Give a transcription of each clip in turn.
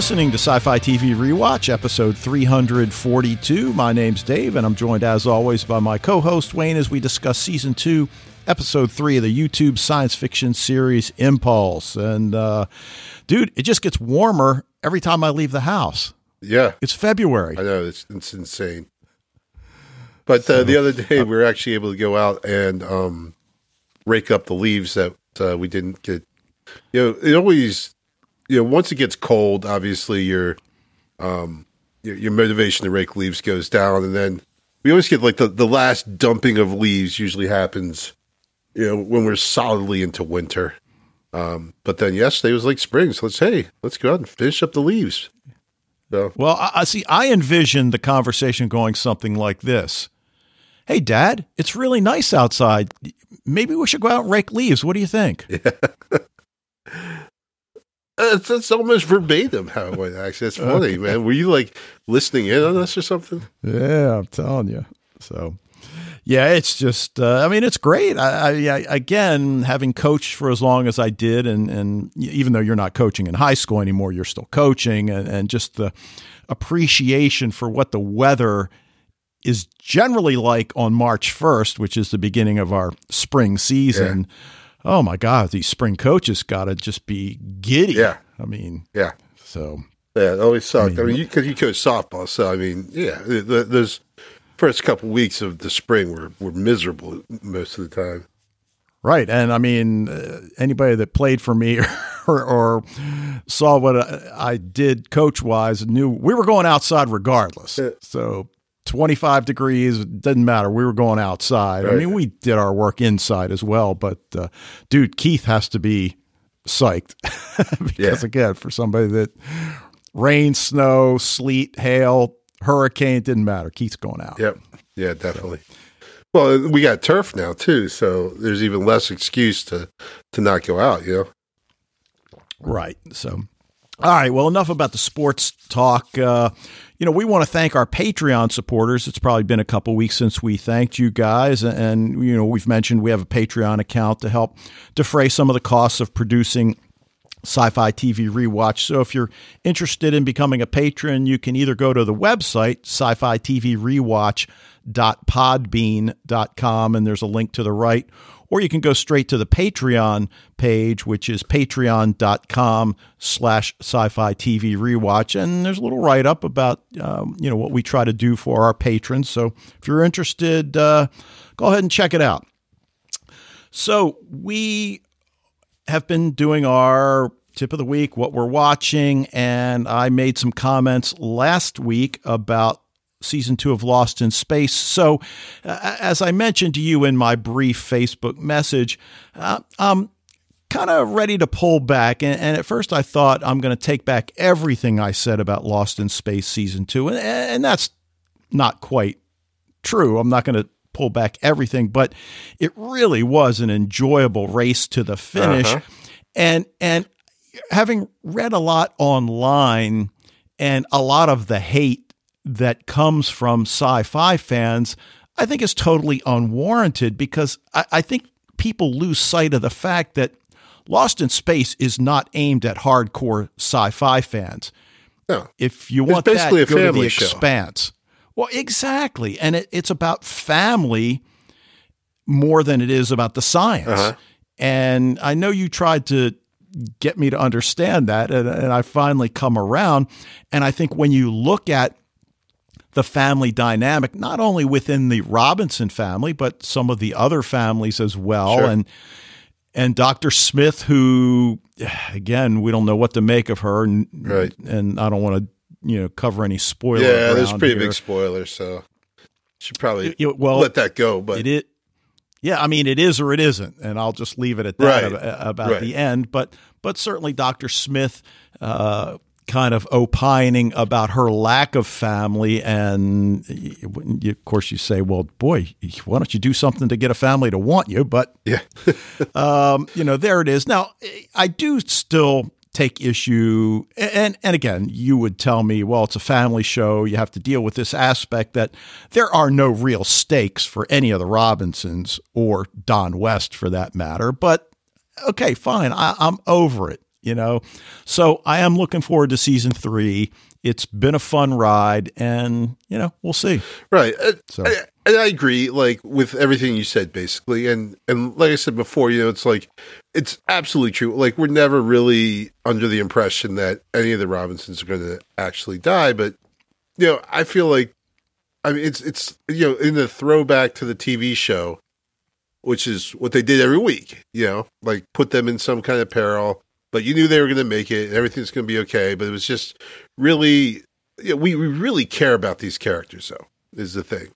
Listening to Sci Fi TV Rewatch, episode 342. My name's Dave, and I'm joined as always by my co host Wayne as we discuss season two, episode three of the YouTube science fiction series Impulse. And, uh, dude, it just gets warmer every time I leave the house. Yeah. It's February. I know. It's, it's insane. But uh, the other day, we were actually able to go out and um, rake up the leaves that uh, we didn't get. You know, it always you know, once it gets cold, obviously your um your, your motivation to rake leaves goes down, and then we always get like the the last dumping of leaves usually happens, you know, when we're solidly into winter. Um, but then yesterday was like spring, so let's hey, let's go out and finish up the leaves. So. Well, I see. I envision the conversation going something like this: "Hey, Dad, it's really nice outside. Maybe we should go out and rake leaves. What do you think?" Yeah. It's, that's almost verbatim how it went. Actually, that's funny, man. Were you like listening in on us or something? Yeah, I'm telling you. So, yeah, it's just. Uh, I mean, it's great. I, I, I, again, having coached for as long as I did, and and even though you're not coaching in high school anymore, you're still coaching, and, and just the appreciation for what the weather is generally like on March 1st, which is the beginning of our spring season. Yeah oh my God, these spring coaches got to just be giddy. Yeah. I mean, yeah. So, yeah, it always sucked. I mean, because you, you, coach softball. So, I mean, yeah, the, those first couple weeks of the spring were, were miserable most of the time. Right. And I mean, uh, anybody that played for me or, or saw what I, I did coach wise knew we were going outside regardless. So 25 degrees, didn't matter. We were going outside. Right. I mean, we did our work inside as well, but uh, dude, Keith has to be psyched because, yeah. again, for somebody that rain, snow, sleet, hail, hurricane, didn't matter. Keith's going out. Yep. Yeah, definitely. So. Well, we got turf now too, so there's even less excuse to to not go out, you know. Right. So, all right. Well, enough about the sports talk. Uh, you know, we want to thank our Patreon supporters. It's probably been a couple weeks since we thanked you guys. And, you know, we've mentioned we have a Patreon account to help defray some of the costs of producing sci fi TV rewatch. So if you're interested in becoming a patron, you can either go to the website, sci fi TV rewatch.podbean.com, and there's a link to the right, or you can go straight to the Patreon page, which is patreon.com slash sci-fi TV rewatch. And there's a little write-up about, um, you know, what we try to do for our patrons. So if you're interested, uh, go ahead and check it out. So we have been doing our tip of the week, what we're watching, and I made some comments last week about season two of Lost in Space. So, uh, as I mentioned to you in my brief Facebook message, uh, I'm kind of ready to pull back. And, and, at first, I thought I'm going to take back everything I said about Lost in Space season two, and, and that's not quite true. I'm not going to pull back everything, but it really was an enjoyable race to the finish. Uh-huh. And and having read a lot online and a lot of the hate that comes from sci fi fans, I think is totally unwarranted because I, I, think people lose sight of the fact that Lost in Space is not aimed at hardcore sci fi fans. No. If you want that, go to the show. Expanse. Well, exactly. And it, it's about family more than it is about the science. Uh-huh. And I know you tried to get me to understand that, and, and I finally come around. And I think when you look at the family dynamic, not only within the Robinson family, but some of the other families as well. Sure. And and Dr. Smith, who again, we don't know what to make of her, and, right. and I don't want to you know cover any spoilers. Yeah, there's pretty here. big spoilers, so should probably it, well let that go. But it is. Yeah, I mean it is or it isn't, and I'll just leave it at that right. about, about right. the end. But but certainly Dr. Smith uh, kind of opining about her lack of family. And of course, you say, well, boy, why don't you do something to get a family to want you? But, yeah, um, you know, there it is. Now, I do still take issue and and again you would tell me well it's a family show you have to deal with this aspect that there are no real stakes for any of the robinsons or don west for that matter but okay fine I, i'm over it you know. So I am looking forward to season three. It's been a fun ride, and you know we'll see. Right. Uh, so. I, and I agree, like with everything you said, basically, and and like I said before, you know, it's like it's absolutely true. Like we're never really under the impression that any of the Robinsons are going to actually die, but you know, I feel like, I mean, it's it's you know, in the throwback to the TV show, which is what they did every week. You know, like put them in some kind of peril, but you knew they were going to make it. Everything's going to be okay. But it was just really, you know, we we really care about these characters, though. Is the thing.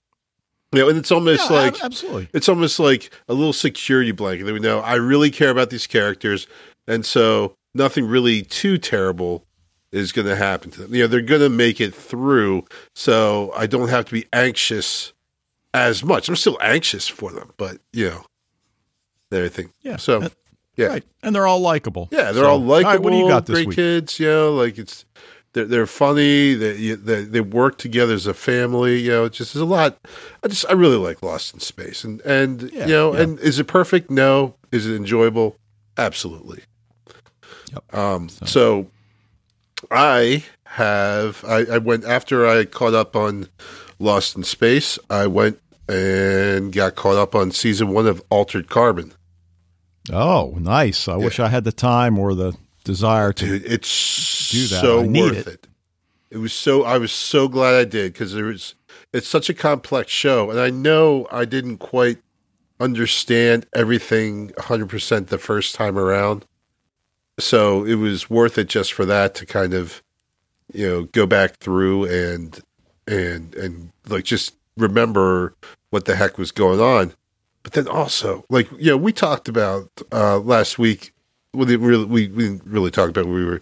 You know, and it's almost yeah, like absolutely. It's almost like a little security blanket that we know I really care about these characters, and so nothing really too terrible is going to happen to them. You know, they're going to make it through, so I don't have to be anxious as much. I'm still anxious for them, but you know, everything. Yeah. So, yeah, right. and they're all likable. Yeah, they're so, all likable. Right, what do you got this great week? kids. You know, like it's they're they're funny. They, they they work together as a family. You know, it's just there's a lot. I just I really like Lost in Space, and and yeah, you know, yeah. and is it perfect? No. Is it enjoyable? Absolutely. Yep. Um. So, so I have I, I went after I caught up on Lost in Space. I went and got caught up on season one of Altered Carbon. Oh, nice! I yeah. wish I had the time or the desire to. Dude, it's do that. so worth it. it. It was so. I was so glad I did because there was. It's such a complex show, and I know I didn't quite understand everything 100% the first time around so it was worth it just for that to kind of you know go back through and and and like just remember what the heck was going on but then also like you know we talked about uh last week we didn't really we, we didn't really talk about we were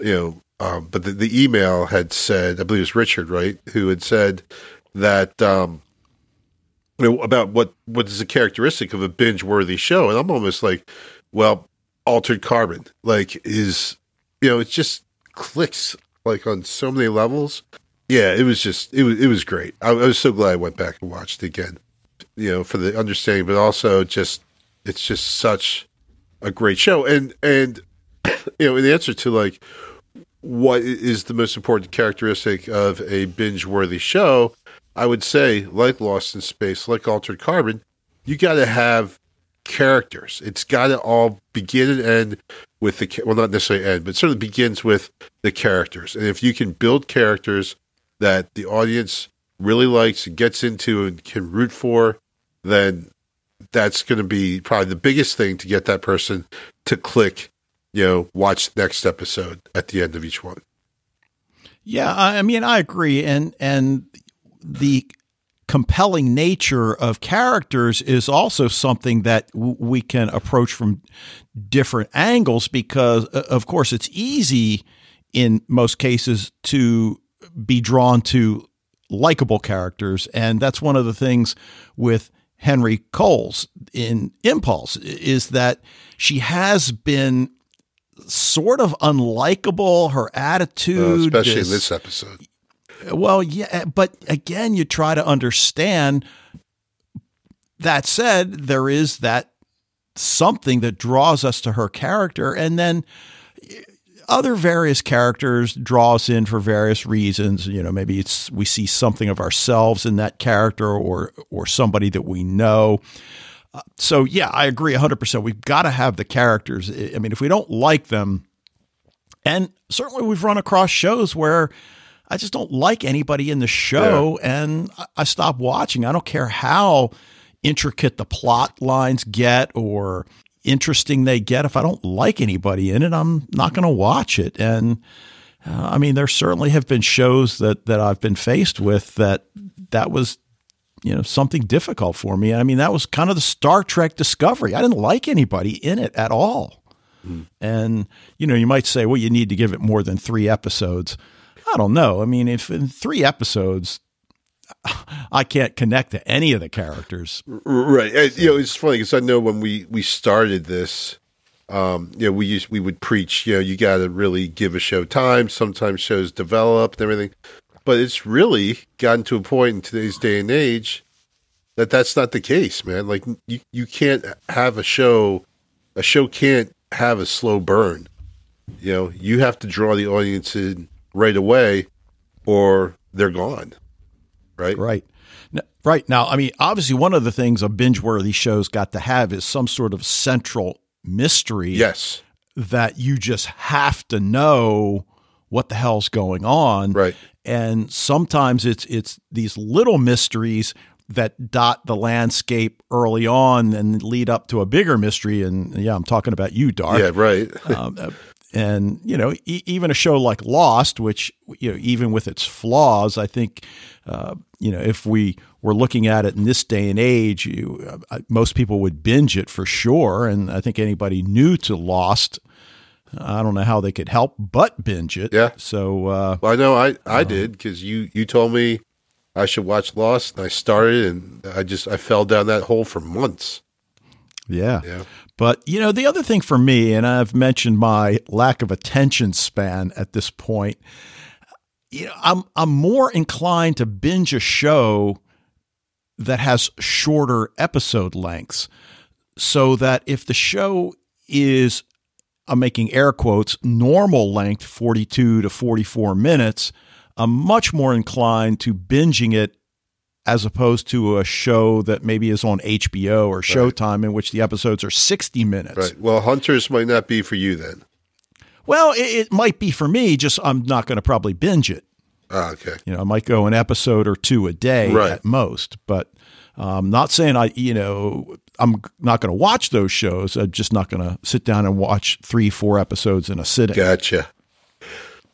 you know um but the, the email had said i believe it was richard right who had said that um you know, about what what is a characteristic of a binge worthy show? And i'm almost like well altered carbon like is you know it just clicks like on so many levels. Yeah it was just it was it was great. I, I, was so glad i went back and watched it again you know for the understanding but also just it's just such a great show and and you know in answer to like what is the most important characteristic of a binge worthy show i would say like lost in space like altered carbon you got to have characters. It's got to all begin and end with the well, not necessarily end, but certainly begins with the characters. And if you can build characters that the audience really likes and gets into and can root for, then that's going to be probably the biggest thing to get that person to click. You know, watch next episode at the end of each one. Yeah, I mean, I agree, and and the compelling nature of characters is also something that w- we can approach from different angles because, uh, of course, it's easy in most cases to be drawn to likable characters. And that's one of the things with Henry Coles in Impulse is that she has been sort of unlikable. Her attitude, uh, especially is, in this episode, well, yeah, but again, you try to understand. That said, there is that something that draws us to her character, and then other various characters draw us in for various reasons. You know, maybe it's we see something of ourselves in that character, or or somebody that we know. Uh, so yeah, I agree 100%. We've got to have the characters. I mean, if we don't like them, and certainly we've run across shows where I just don't like anybody in the show, yeah. and I stop watching. I don't care how intricate the plot lines get or interesting they get. If I don't like anybody in it, I'm not going to watch it. And uh, I mean, there certainly have been shows that that I've been faced with that that was you know something difficult for me. I mean, that was kind of the Star Trek Discovery. I didn't like anybody in it at all. Mm. And you know, you might say, well, you need to give it more than three episodes. I don't know. I mean, if in three episodes I can't connect to any of the characters, right? And, you know, it's funny because I know when we we started this, um, you know, we used we would preach, you know, you got to really give a show time. Sometimes shows develop and everything, but it's really gotten to a point in today's day and age that that's not the case, man. Like you you can't have a show, a show can't have a slow burn You know, you have to draw the audience in right away, or they're gone. Right. Right. Right. Now, I mean, obviously, one of the things a binge worthy show's got to have is some sort of central mystery Yes. that you just have to know what the hell's going on. Right. And sometimes it's it's these little mysteries that dot the landscape early on and lead up to a bigger mystery. And yeah, I'm talking about you, Dark. Yeah. Right. Um, uh, and you know, e- even a show like Lost, which you know, even with its flaws, I think, uh, you know, if we were looking at it in this day and age, you, uh, most people would binge it for sure. And I think anybody new to Lost, I don't know how they could help but binge it. Yeah. So uh, Well, I know I I did because you you told me I should watch Lost, and I started, and I just I fell down that hole for months. yeah. Yeah. But you know, the other thing for me, and I've mentioned my lack of attention span at this point. You know, I'm I'm more inclined to binge a show that has shorter episode lengths, so that if the show is, I'm making air quotes, normal length, 42 to 44 minutes, I'm much more inclined to binging it as opposed to a show that maybe is on HBO or Showtime in which the episodes are 60 minutes. Right. Well, Hunters might not be for you then. Well, it, it might be for me, just I'm not going to probably binge it. Ah, okay. You know, I might go an episode or two a day Right. at most, but I'm um, not saying I, you know, I'm not going to watch those shows. I'm just not going to sit down and watch three, four episodes in a sitting. Gotcha.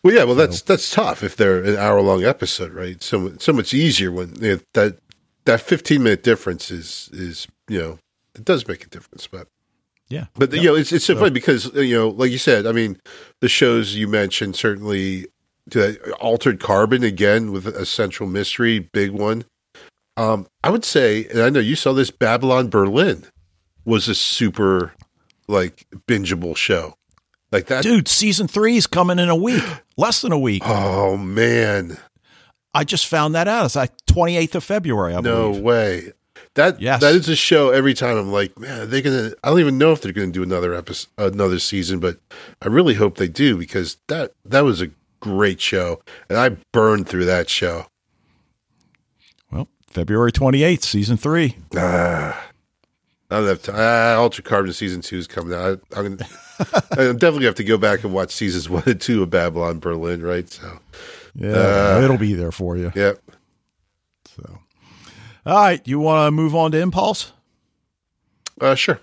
Well, yeah. Well, that's that's tough if they're an hour long episode, right? So so much easier when you know, that that fifteen minute difference is is you know it does make a difference, but Yeah. But you know, it's it's so funny because you know, like you said, I mean, the shows you mentioned certainly altered carbon again with a central mystery, big one. Um, I would say, and I know you saw this, Babylon Berlin was a super like bingeable show, like that. Dude, season three is coming in a week, less than a week. Oh man, I just found that out. It's like 28th of February, I no believe. way. That Yes. that is a show. Every time I'm like, man, are they gonna? I don't even know if they're gonna do another episode, another season, but I really hope they do because that that was a great show, and I burned through that show. Well, February 28th, season three. Ah, I don't have time. Ah, Altered Carbon season two is coming out. I, I'm, gonna, I definitely have to go back and watch seasons one and two of Babylon Berlin, right? So, Yeah, Uh, it'll be there for you. Yep. So, all right, you want to move on to Impulse? Uh, sure.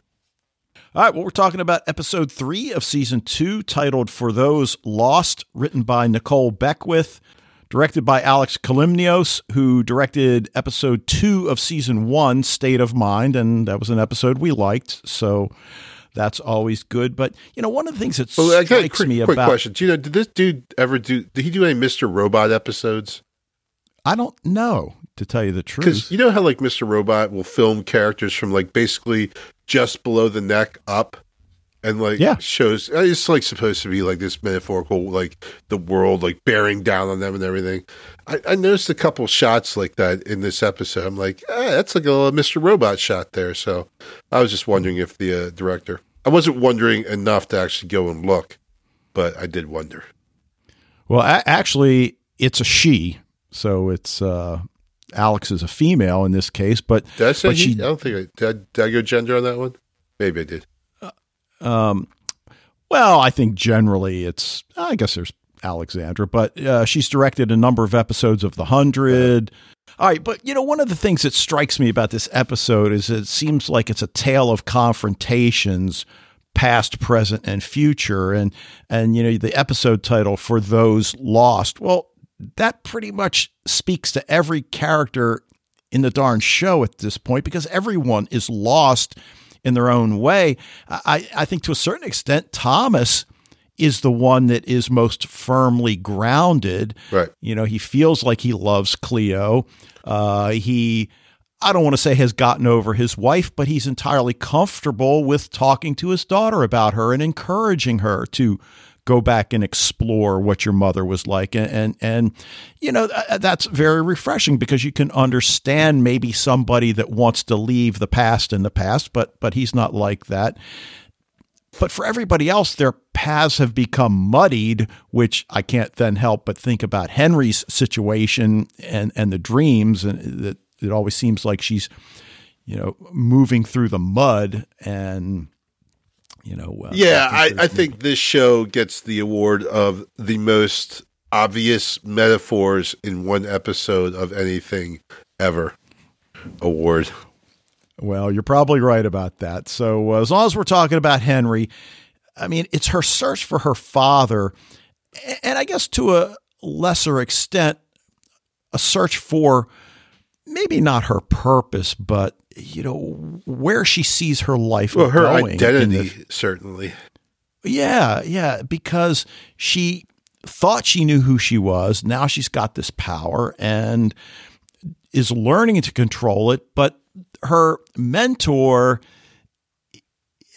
All right, well, we're talking about episode three of season two, titled For Those Lost, written by Nicole Beckwith, directed by Alex Kalymnios, who directed episode two of season one, State of Mind, and that was an episode we liked. So that's always good. But, you know, one of the things that Well, I strikes quick, me quick about. question. Do you know? Did this dude ever do? Did he do any Mister Robot episodes? I don't know, to tell you the truth. Because you know how like Mr. Robot will film characters from like basically just below the neck up, and like Yeah. shows uh, it's like supposed to be like this metaphorical like the world like bearing down on them and everything. I, I noticed a couple shots like that in this episode. I'm like, ah, that's like a little Mr. Robot shot there. So I was just wondering if the uh, director. I wasn't wondering enough to actually go and look, but I did wonder. Well, a- actually, it's a she. So it's uh, Alex is a female in this case, but Did I say But he? she- I don't think I did. I, did I go gender on that one? Maybe I did. Um, well, I think generally it's. I guess there's Alexandra, but uh, she's directed a number of episodes of The Hundred. All right, but you know, one of the things that strikes me about this episode is it seems like it's a tale of confrontations, past, present, and future, and and you know the episode title for those lost. Well, that pretty much speaks to every character in the darn show at this point because everyone is lost in their own way. I, I think to a certain extent, Thomas is the one that is most firmly grounded. Right. You know, he feels like he loves Cleo. Uh, he, I don't want to say has gotten over his wife, but he's entirely comfortable with talking to his daughter about her and encouraging her to go back and explore what your mother was like. And, and, and you know, uh, that's very refreshing because you can understand maybe somebody that wants to leave the past in the past, but, but he's not like that. But for everybody else, their paths have become muddied, which I can't then help but think about Henry's situation and, and the dreams. And that it always seems like she's, you know, moving through the mud and, you know. Uh, yeah, I, I think this show gets the award of the most obvious metaphors in one episode of anything ever award. Well, you're probably right about that. So, uh, as long as we're talking about Henry, I mean, it's her search for her father, and I guess to a lesser extent, a search for maybe not her purpose, but you know where she sees her life. Well, her going identity the, certainly. Yeah, yeah, because she thought she knew who she was. Now she's got this power and is learning to control it, but her mentor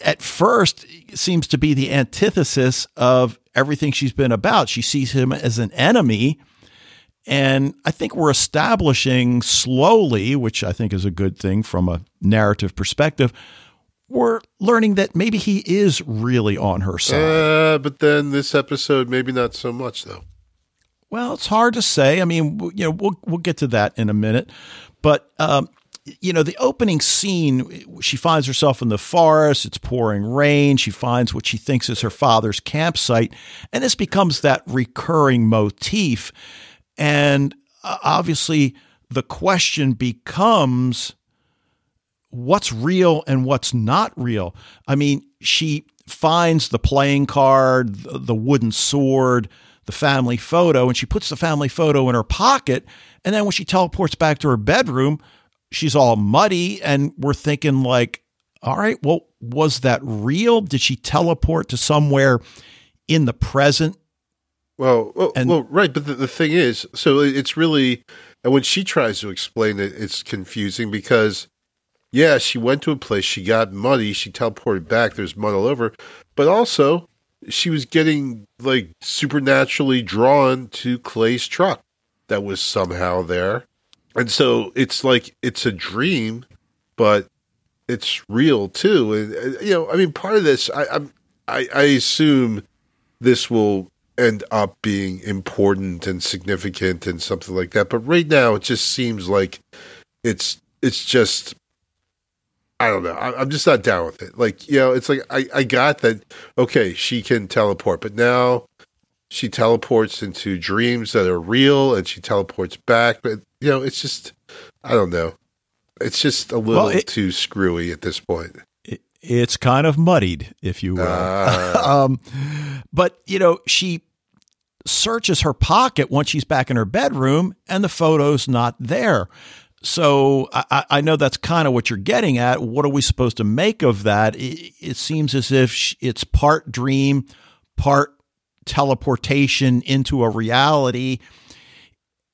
at first seems to be the antithesis of everything she's been about. She sees him as an enemy. And I think we're establishing slowly, which I think is a good thing from a narrative perspective, we're learning that maybe he is really on her side. Uh, but then this episode, maybe not so much, though. Well, it's hard to say. I mean, you know, we'll we'll get to that in a minute, but um, you know, the opening scene, she finds herself in the forest. It's pouring rain. She finds what she thinks is her father's campsite. And this becomes that recurring motif. And uh, obviously, the question becomes what's real and what's not real. I mean, she finds the playing card, the wooden sword, the family photo, and she puts the family photo in her pocket. And then when she teleports back to her bedroom, she's all muddy and we're thinking like all right well was that real did she teleport to somewhere in the present well well, and, well right but the, the thing is so it's really and when she tries to explain it it's confusing because yeah she went to a place she got muddy she teleported back there's mud all over but also she was getting like supernaturally drawn to clay's truck that was somehow there and so it's like it's a dream, but it's real too. And uh, you know, I mean, part of this, I, I'm, I, I assume this will end up being important and significant and something like that. But right now, it just seems like it's it's just I don't know. I, am just not down with it. Like you know, it's like I I got that. Okay, she can teleport, but now she teleports into dreams that are real and she teleports back but you know it's just i don't know it's just a little well, it, too screwy at this point it, it's kind of muddied if you will uh. um, but you know she searches her pocket once she's back in her bedroom and the photo's not there so I, I, know that's kind of what you're getting at. What are we supposed to make of that? It, it seems as if it's part dream, part teleportation into a reality.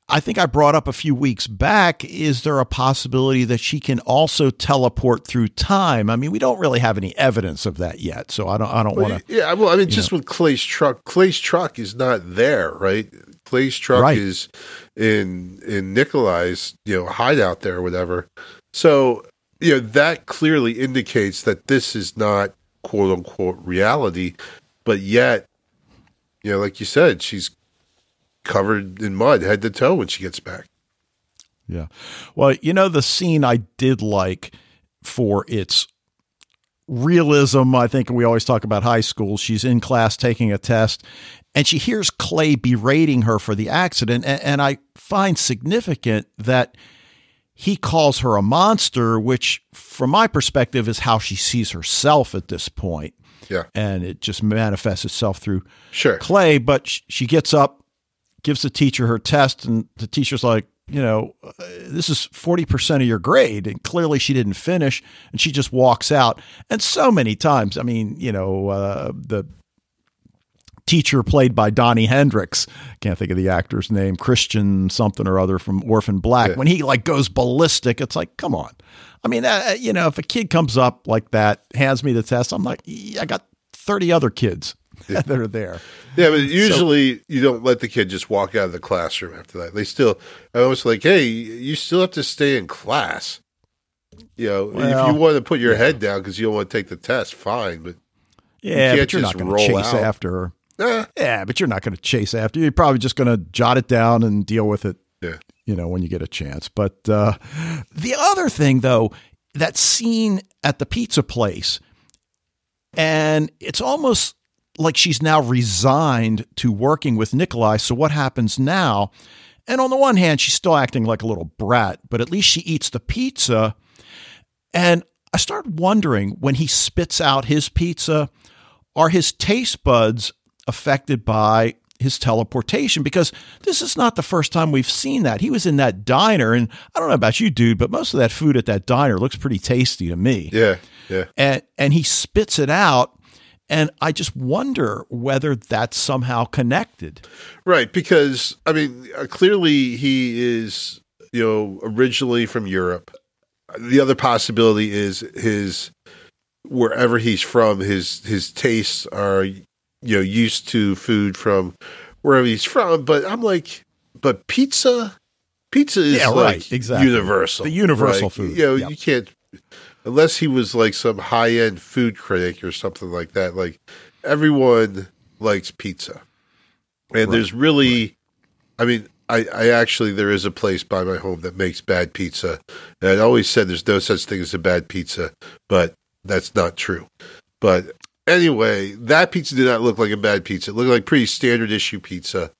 I think I brought up a few weeks back is there a possibility that she can also teleport through time? I mean, we don't really have any evidence of that yet, so I don't I don't well, want to Yeah, well, I mean just know. with Clay's truck, Clay's truck is not there, right? Clay's truck right. is in in Nikolai's, you know, hideout there or whatever. So, you know, that clearly indicates that this is not quote unquote reality, but yet you know, like you said, she's covered in mud head to toe when she gets back. Yeah. Well, you know, the scene I did like for its realism, I think we always talk about high school. She's in class taking a test and she hears Clay berating her for the accident. And, and I find significant that he calls her a monster, which, from my perspective, is how she sees herself at this point. Yeah. And it just manifests itself through sure. Clay. But she gets up, gives the teacher her test, and the teacher's like, you know, this is 40% of your grade. And clearly she didn't finish and she just walks out. And so many times, I mean, you know, uh, the teacher played by Donnie Hendrix, can't think of the actor's name, Christian something or other from Orphan Black, yeah. when he like goes ballistic, it's like, come on. I mean, uh, you know, if a kid comes up like that, hands me the test, I'm like, I got 30 other kids. that are there. Yeah, but usually so, you don't let the kid just walk out of the classroom after that. They still, I was like, hey, you still have to stay in class. You know, well, if you want to put your yeah. head down because you don't want to take the test, fine. But Yeah, you but you're not going to chase out. after her. Eh, Yeah, but you're not going to chase after. You're probably just going to jot it down and deal with it. Yeah. You know, when you get a chance. But uh, the other thing, though, that scene at the pizza place, and it's almost like she's now resigned to working with Nikolai. So what happens now? And on the one hand, she's still acting like a little brat, but at least she eats the pizza. And I start wondering when he spits out his pizza, are his taste buds affected by his teleportation? Because this is not the first time we've seen that. He was in that diner, and I don't know about you, dude, but most of that food at that diner looks pretty tasty to me. yeah, yeah. And and he spits it out, and I just wonder whether that's somehow connected. Right, because I mean, uh, clearly he is, you know, originally from Europe. The other possibility is his wherever he's from, his his tastes are, you know, used to food from wherever he's from. But I'm like, but pizza, pizza is Yeah, like right, exactly. universal, The universal right? food, You know, yeah. you can't unless he was like some high end food critic or something like that. Like everyone likes pizza. And there's really, I mean, I, I actually, there is a place by my home that makes bad pizza. And I always said there's no such thing as a bad pizza, but that's not true. But anyway, that pizza did not look like a bad pizza. It looked like pretty standard issue pizza,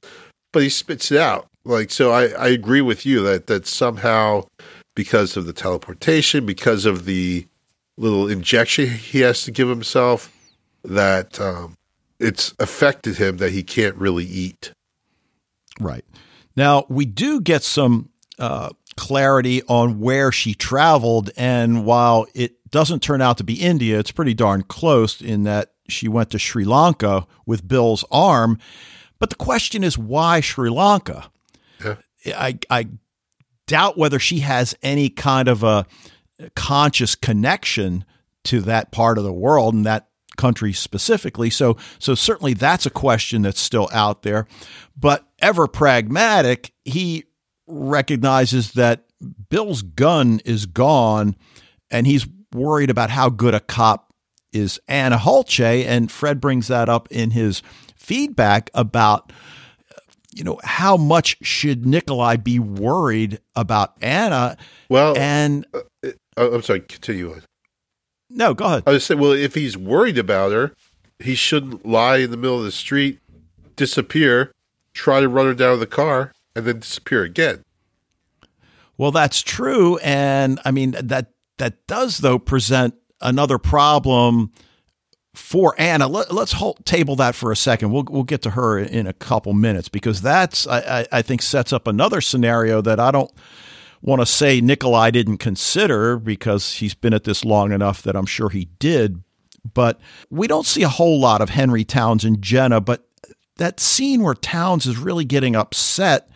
but he spits it out. Like, so I, I agree with you that, that somehow because of the teleportation, because of the little injection he has to give himself, that um, it's affected him that he can't really eat. Right. Now, we do get some uh, clarity on where she traveled. And while it doesn't turn out to be India, it's pretty darn close in that she went to Sri Lanka with Bill's arm. But the question is, why Sri Lanka? Yeah. I, I doubt whether she has any kind of a conscious connection to that part of the world and that country specifically. So, so certainly that's a question that's still out there. But ever pragmatic, he recognizes that Bill's gun is gone, and he's worried about how good a cop is Anna Holche. And Fred brings that up in his feedback about you know, how much should Nikolai be worried about Anna? Well, And uh, uh, oh, I'm sorry, continue no, go ahead. I was saying, well, if he's worried about her, he shouldn't lie in the middle of the street, disappear, try to run her down the car, and then disappear again. Well, that's true, and I mean that that does though present another problem for Anna. Let, us hold, table that for a second. We'll we'll get to her in a couple minutes because that's I, I, I think sets up another scenario that I don't want to say Nikolai didn't consider because he's been at this long enough that I'm sure he did. But we don't see a whole lot of Henry Towns and Jenna. But that scene where Towns is really getting upset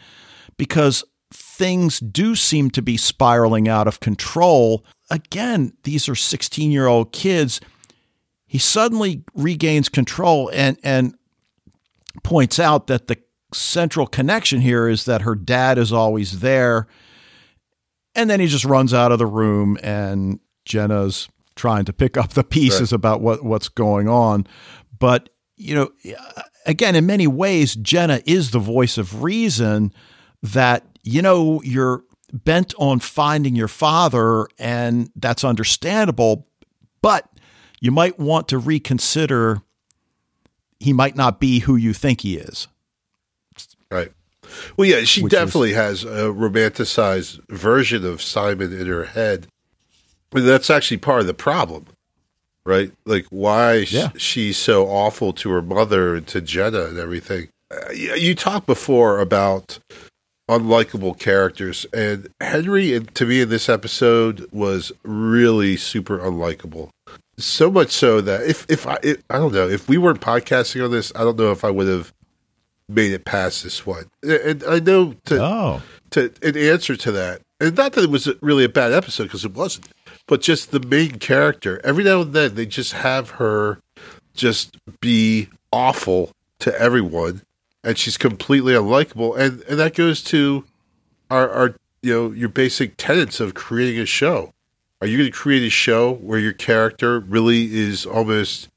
because things do seem to be spiraling out of control. Again, these are 16 year old kids. He suddenly regains control and, and points out that the central connection here is that her dad is always there. And then he just runs out of the room, and Jenna's trying to pick up the pieces Right. about what, what's going on. But, you know, again, in many ways, Jenna is the voice of reason that, you know, you're bent on finding your father, and that's understandable, but you might want to reconsider he might not be who you think he is. Right. Well, yeah, she Which is- definitely has a romanticized version of Simon in her head. And that's actually part of the problem, right? Like why sh- she's so awful to her mother and to Jenna and everything. Uh, you, you talked before about unlikable characters, and Henry, to me, in this episode was really super unlikable. So much so that if if I if, I don't know if we weren't podcasting on this, I don't know if I would have made it past this one. And I know to Oh. to in answer to that, and not that it was really a bad episode because it wasn't, but just the main character. Every now and then, they just have her just be awful to everyone, and she's completely unlikable. And and that goes to our our you know your basic tenets of creating a show. Are you going to create a show where your character really is almost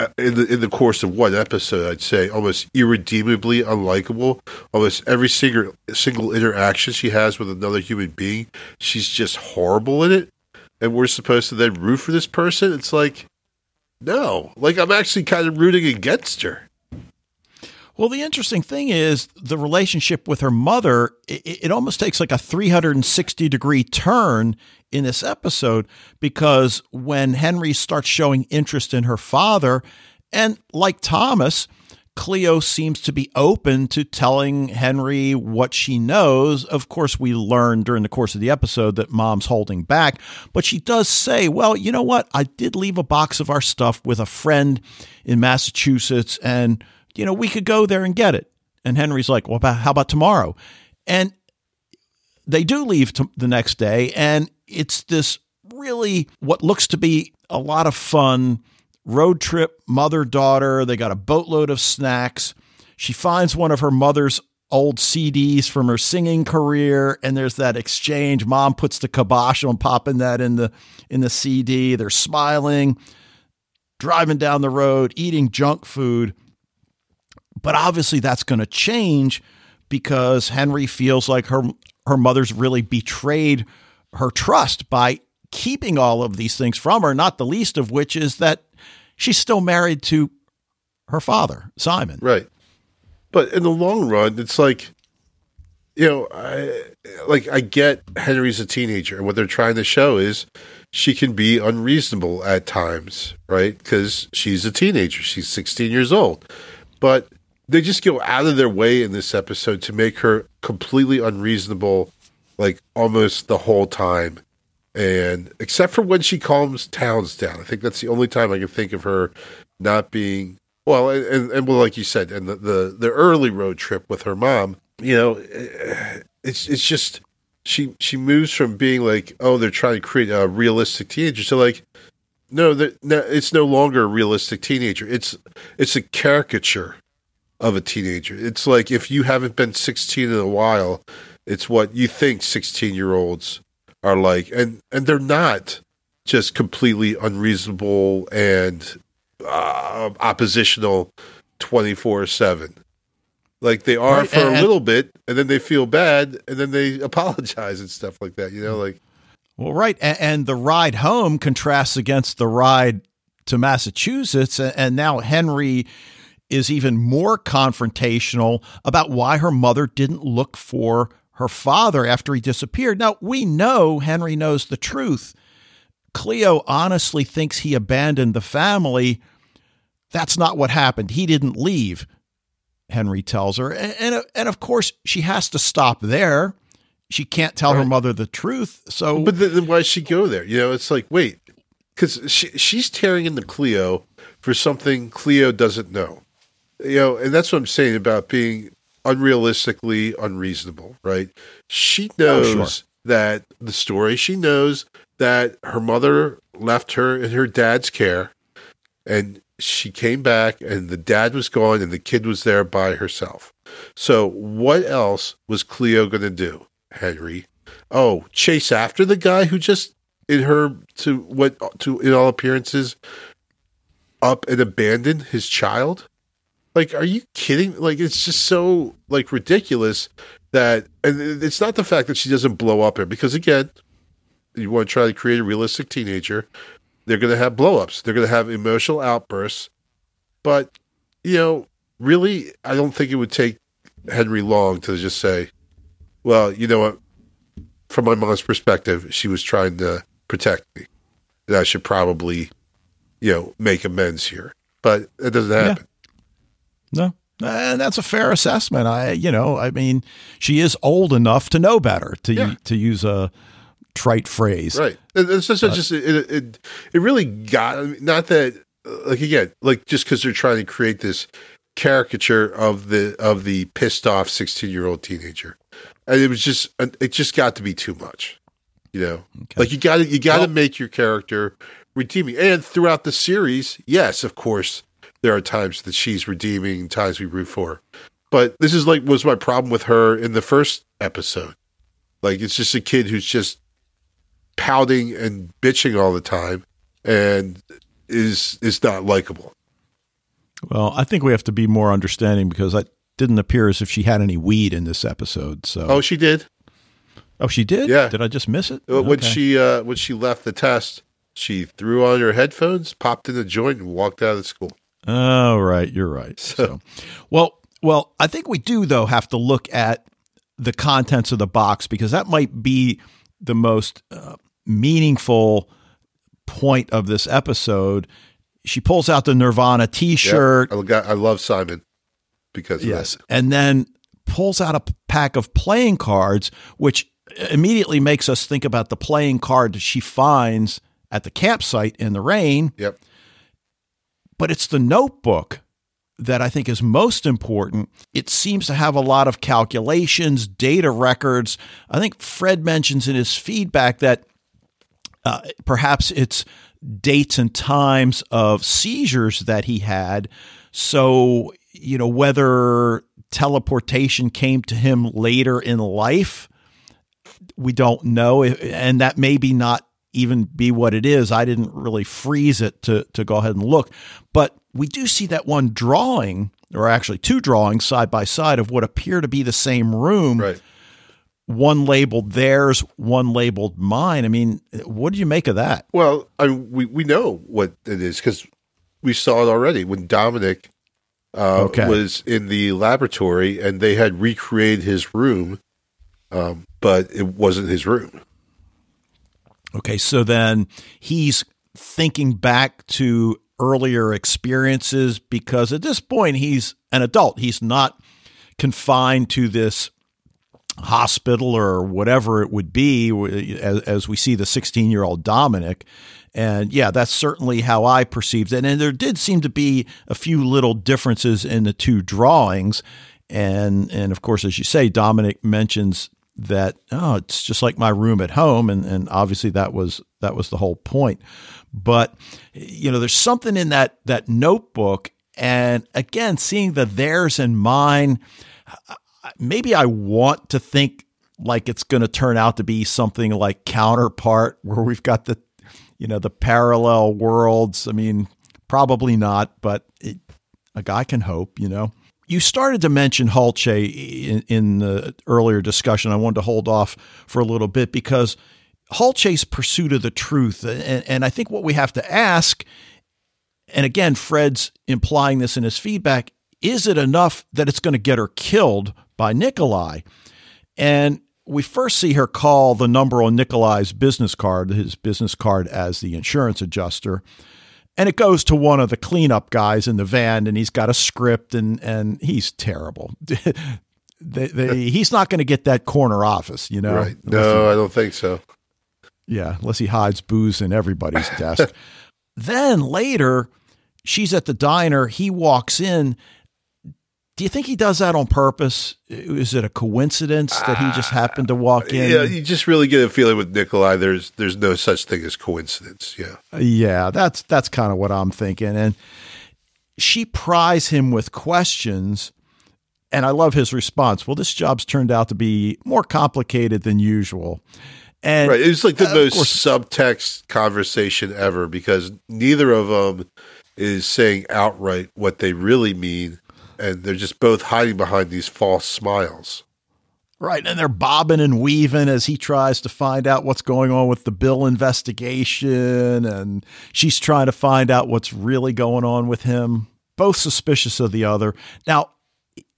uh, in the in the course of one episode, I'd say almost irredeemably unlikable. Almost every single single interaction she has with another human being, she's just horrible in it. And we're supposed to then root for this person. It's like, no, like I'm actually kind of rooting against her. Well, the interesting thing is the relationship with her mother, it, it, almost takes like a 360 degree turn in this episode because when Henry starts showing interest in her father, and like Thomas, Cleo seems to be open to telling Henry what she knows. Of course, we learn during the course of the episode that mom's holding back, but she does say, Well, you know what? I did leave a box of our stuff with a friend in Massachusetts, and you know, we could go there and get it. And Henry's like, well, how about tomorrow? And they do leave the next day. And it's this really what looks to be a lot of fun road trip, mother daughter. They got a boatload of snacks. She finds one of her mother's old CDs from her singing career, and there's that exchange. Mom puts the kibosh on popping that in the in the CD. They're smiling, driving down the road, eating junk food. But obviously, that's going to change because Henry feels like her her mother's really betrayed her trust by keeping all of these things from her. Not the least of which is that she's still married to her father, Simon. Right. But in the long run, it's like, you know, I, like I get Henry's a teenager, and what they're trying to show is she can be unreasonable at times, right? Because she's a teenager, she's 16 years old. But they just go out of their way in this episode to make her completely unreasonable, like almost the whole time. And except for when she calms Towns down, I think that's the only time I can think of her not being well. And, and well, like you said, and the, the the early road trip with her mom, you know, eh, it's it's just she she moves from being like, oh, they're trying to create a realistic teenager to like, no, no, it's no longer a realistic teenager. It's it's a caricature of a teenager. It's like if you haven't been 16 in a while, it's what you think 16 year olds are like, and and they're not just completely unreasonable and uh, oppositional 24 seven. Like they are right, for and, a little bit, and then they feel bad, and then they apologize and stuff like that. You know, like. Well, right, and, and the ride home contrasts against the ride to Massachusetts, and now Henry is even more confrontational about why her mother didn't look for her father after he disappeared. Now, we know Henry knows the truth. Cleo honestly thinks he abandoned the family. That's not what happened. He didn't leave, Henry tells her. And, and, and of course, she has to stop there. She can't tell right. her mother the truth. So, but then why does she go there? You know, it's like, wait, because she, she's tearing into Cleo for something Cleo doesn't know you know, and that's what I'm saying about being unrealistically unreasonable, right? She knows oh, sure. that the story, she knows that her mother left her in her dad's care and she came back and the dad was gone and the kid was there by herself. So what else was Cleo going to do, Henry? Oh, chase after the guy who just in her to what to in all appearances up and abandoned his child? Like, are you kidding? Like, it's just so like ridiculous that, and it's not the fact that she doesn't blow up here because again, you want to try to create a realistic teenager. They're going to have blowups. They're going to have emotional outbursts. But you know, really, I don't think it would take Henry long to just say, "Well, you know what? From my mom's perspective, she was trying to protect me. And I should probably, you know, make amends here." But it doesn't happen. No. And that's a fair assessment. I, you know, I mean, she is old enough to know better. To yeah. to use a trite phrase, right? It's just, just it, it, it really got not that like again like just because they're trying to create this caricature of the of the pissed off sixteen year old teenager, and it was just it just got to be too much, you know. Okay. Like you got to you got to well, make your character redeeming, and throughout the series, yes, of course there are times that she's redeeming, times we root for. But this is like was my problem with her in the first episode. Like it's just a kid who's just pouting and bitching all the time and is is not likable. Well, I think we have to be more understanding because it didn't appear as if she had any weed in this episode. So, Oh, she did. oh, she did. Yeah. Did I just miss it? Uh, When Okay. she uh, when she left the test, she threw on her headphones, popped in the joint, and walked out of the school. Oh, right. You're right. So, well, well, I think we do though have to look at the contents of the box because that might be the most uh, meaningful point of this episode. She pulls out the Nirvana T-shirt. I, I love Simon because Yes. And then pulls out a pack of playing cards, which immediately makes us think about the playing card that she finds at the campsite in the rain. Yep. But it's the notebook that I think is most important. It seems to have a lot of calculations, data records. I think Fred mentions in his feedback that uh, perhaps it's dates and times of seizures that he had. So, you know, whether teleportation came to him later in life, we don't know. And that maybe not even be what it is. I didn't really freeze it to, to go ahead and look. But we do see that one drawing, or actually two drawings side by side of what appear to be the same room Right. one labeled theirs, one labeled mine. I mean, what do you make of that? Well, I, we we know what it is because we saw it already when Dominic uh, Okay. was in the laboratory and they had recreated his room, um, but it wasn't his room. Okay, so then he's thinking back to earlier experiences because at this point he's an adult. He's not confined to this hospital or whatever it would be as, as we see the 16 year old Dominic. And yeah, that's certainly how I perceived it. And there did seem to be a few little differences in the two drawings. And, and of course, as you say, Dominic mentions that, oh, it's just like my room at home. And, and obviously that was, that was the whole point. But, you know, there's something in that, that notebook. And again, seeing the theirs and mine, maybe I want to think like it's going to turn out to be something like counterpart where we've got the you know the parallel worlds i mean probably not but it, a guy can hope you know you started to mention Hulce in, in the earlier discussion. I wanted to hold off for a little bit because Hulce's pursuit of the truth, and, and I think what we have to ask, and again, Fred's implying this in his feedback, is it enough that it's going to get her killed by Nikolai? And we first see her call the number on Nikolai's business card, his business card as the insurance adjuster. And it goes to one of the cleanup guys in the van, and he's got a script, and, and he's terrible. they, they, he's not going to get that corner office, you know? Right. No, I don't think so. yeah, unless he hides booze in everybody's desk. then later, she's at the diner. He walks in. Do you think he does that on purpose? Is it a coincidence that he just happened to walk in? Yeah, you just really get a feeling with Nikolai. There's there's no such thing as coincidence. Yeah. Yeah, that's that's kind of what I'm thinking. And she pries him with questions, and I love his response. Well, this job's turned out to be more complicated than usual. And Right. It was like the Uh, most subtext conversation ever because neither of them is saying outright what they really mean, and they're just both hiding behind these false smiles. Right. And they're bobbing and weaving as he tries to find out what's going on with the Bill investigation. And she's trying to find out what's really going on with him, both suspicious of the other. Now,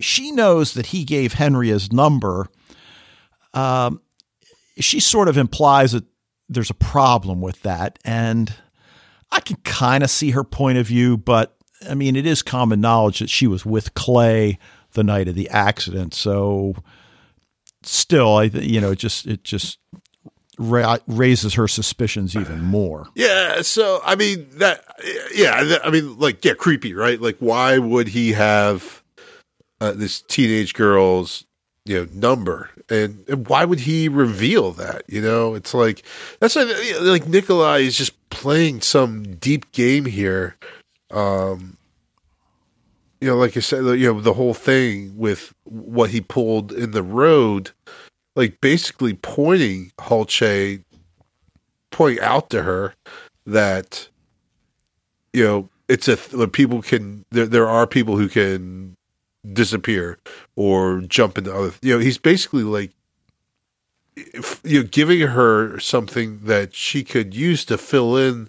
she knows that he gave Henry his number. Um, she sort of implies that there's a problem with that. And I can kind of see her point of view, but I mean, it is common knowledge that she was with Clay the night of the accident. So, still, I you know, it just it just ra- raises her suspicions even more. Yeah. So I mean that. Yeah. I mean, like, yeah, creepy, right? Like, why would he have uh, this teenage girl's you know number, and, and why would he reveal that? You know, it's like that's like, like Nikolai is just playing some deep game here. Um, you know, like I said, you know, the whole thing with what he pulled in the road, like basically pointing Hulce, pointing out to her that, you know, it's a th- people can there there are people who can disappear or jump into other you know he's basically like you know giving her something that she could use to fill in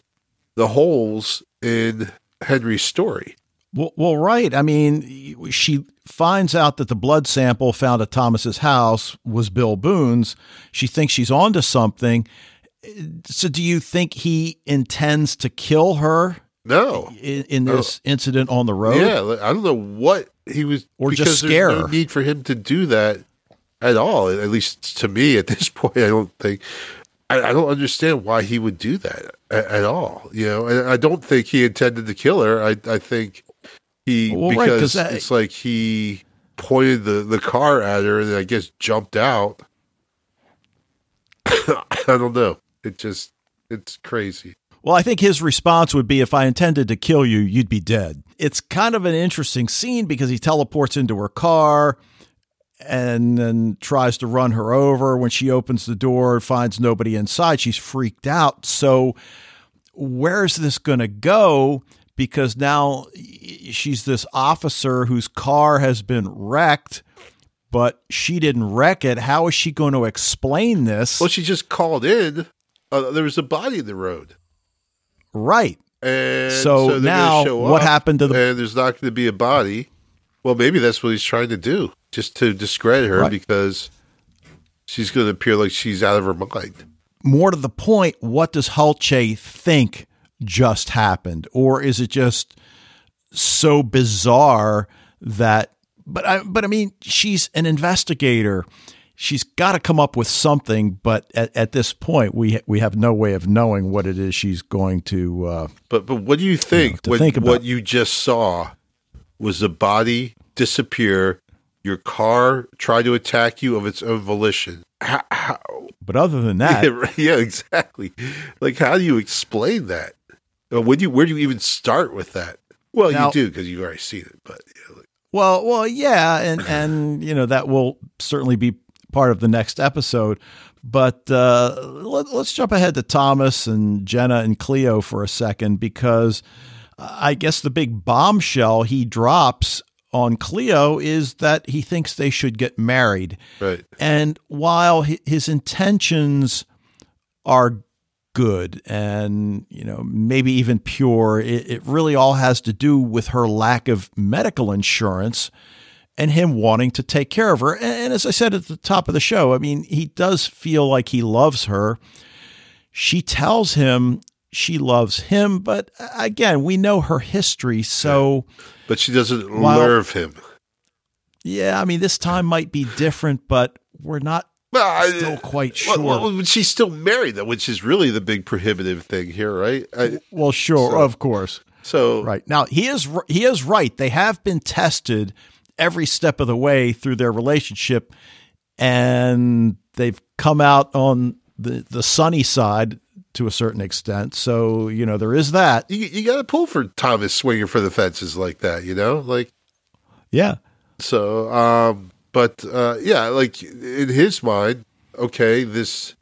the holes in Henry's story. Well, well, right. I mean, she finds out that the blood sample found at Thomas's house was Bill Boone's. She thinks she's onto something. So, do you think he intends to kill her? No, in, in this incident on the road. Yeah, I don't know what he was, or just scare no need for him to do that at all. At least to me, at this point, I don't think. I, I don't understand why he would do that at, at, all. You know, and I don't think he intended to kill her. I, I think he well, because right, that, it's like he pointed the, the car at her and I guess jumped out. I don't know. It just it's crazy. Well, I think his response would be if I intended to kill you, you'd be dead. It's kind of an interesting scene because he teleports into her car and then tries to run her over. When she opens the door and finds nobody inside, she's freaked out. So, where's this going to go? Because now she's this officer whose car has been wrecked, but she didn't wreck it. How is she going to explain this? Well, she just called in. Uh, there was a body in the road. Right. And so, so now, what happened to the? And there's not going to be a body. Well, maybe that's what he's trying to do, just to discredit her right. because she's going to appear like she's out of her mind. More to the point, what does Hulce think just happened, or is it just so bizarre that? But I, but I mean, she's an investigator she's got to come up with something, but at, at, this point, we we have no way of knowing what it is she's going to. Uh, but but what do you think? You know, think what you just saw was the body disappear. Your car try to attack you of its own volition. How, how? But other than that, yeah, yeah, exactly. Like, how do you explain that? When you where do you even start with that? Well, now, you do because you've already seen it, but. like, well, well, yeah, and and you know that will certainly be part of the next episode. But uh, let, us jump ahead to Thomas and Jenna and Cleo for a second because I guess the big bombshell he drops on Cleo is that he thinks they should get married. Right. And while his intentions are good and you know maybe even pure, it, it really all has to do with her lack of medical insurance and him wanting to take care of her. And as I said at the top of the show, I mean, he does feel like he loves her. She tells him she loves him, but uh, again, we know her history, so. But she doesn't while, love him. Yeah, I mean, this time might be different, but we're not well, still quite sure. Well, well, she's still married, though, which is really the big prohibitive thing here, right? I, well, sure, so, of course. So right now, he is he is right. They have been tested every step of the way through their relationship, and they've come out on the the sunny side to a certain extent. So you know there is that. You, you got to pull for Thomas swinging for the fences like that. You know, like yeah. So, um, but uh, yeah, like in his mind, okay, this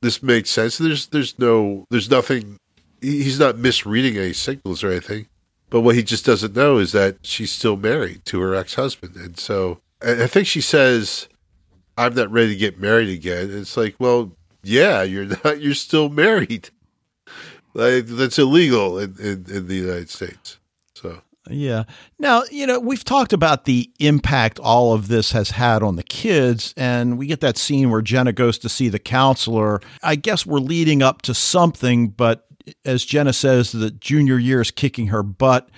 this makes sense. There's there's no there's nothing. He's not misreading any signals or anything. But what he just doesn't know is that she's still married to her ex husband. And so I think she says, I'm not ready to get married again. And it's like, well, yeah, you're not, you're still married. Like, that's illegal in, in, in the United States. So. Yeah. Now, you know, we've talked about the impact all of this has had on the kids, and we get that scene where Jenna goes to see the counselor. I guess we're leading up to something, but as Jenna says, the junior year is kicking her butt.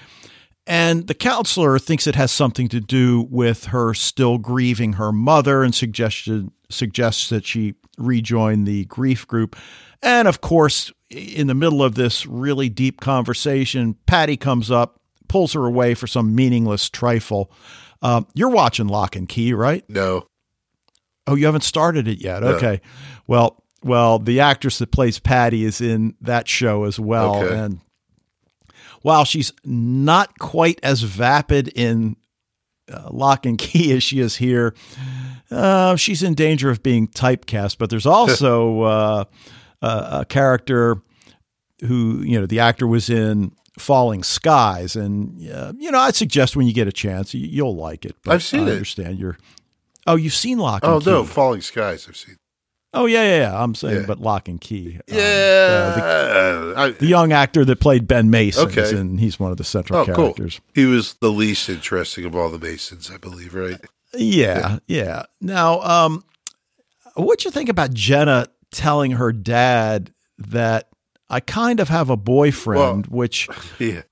And the counselor thinks it has something to do with her still grieving her mother and suggested, suggests that she rejoin the grief group. And of course, in the middle of this really deep conversation, Patty comes up, pulls her away for some meaningless trifle. Uh, you're watching Locke and Key, right? No. Oh, you haven't started it yet. No. Okay. Well, well, the actress that plays Patty is in that show as well. Okay. And while she's not quite as vapid in uh, Locke and Key as she is here, uh, she's in danger of being typecast. But there's also uh, a, a character who, you know, the actor was in Falling Skies, and uh, you know, I suggest when you get a chance, you, you'll like it. But I've seen I it. Understand you're? Oh, you've seen Lock and Oh Key? no, Falling Skies. I've seen. Oh yeah, yeah, yeah. I'm saying, Yeah. but Locke and Key. Um, Yeah, uh, the, I, the young actor that played Ben Mason, Okay. and he's one of the central oh cool. characters. He was the least interesting of all the Masons, I believe. Right? Yeah, yeah. Now, um, what'd you think about Jenna telling her dad that I kind of have a boyfriend, which Yeah.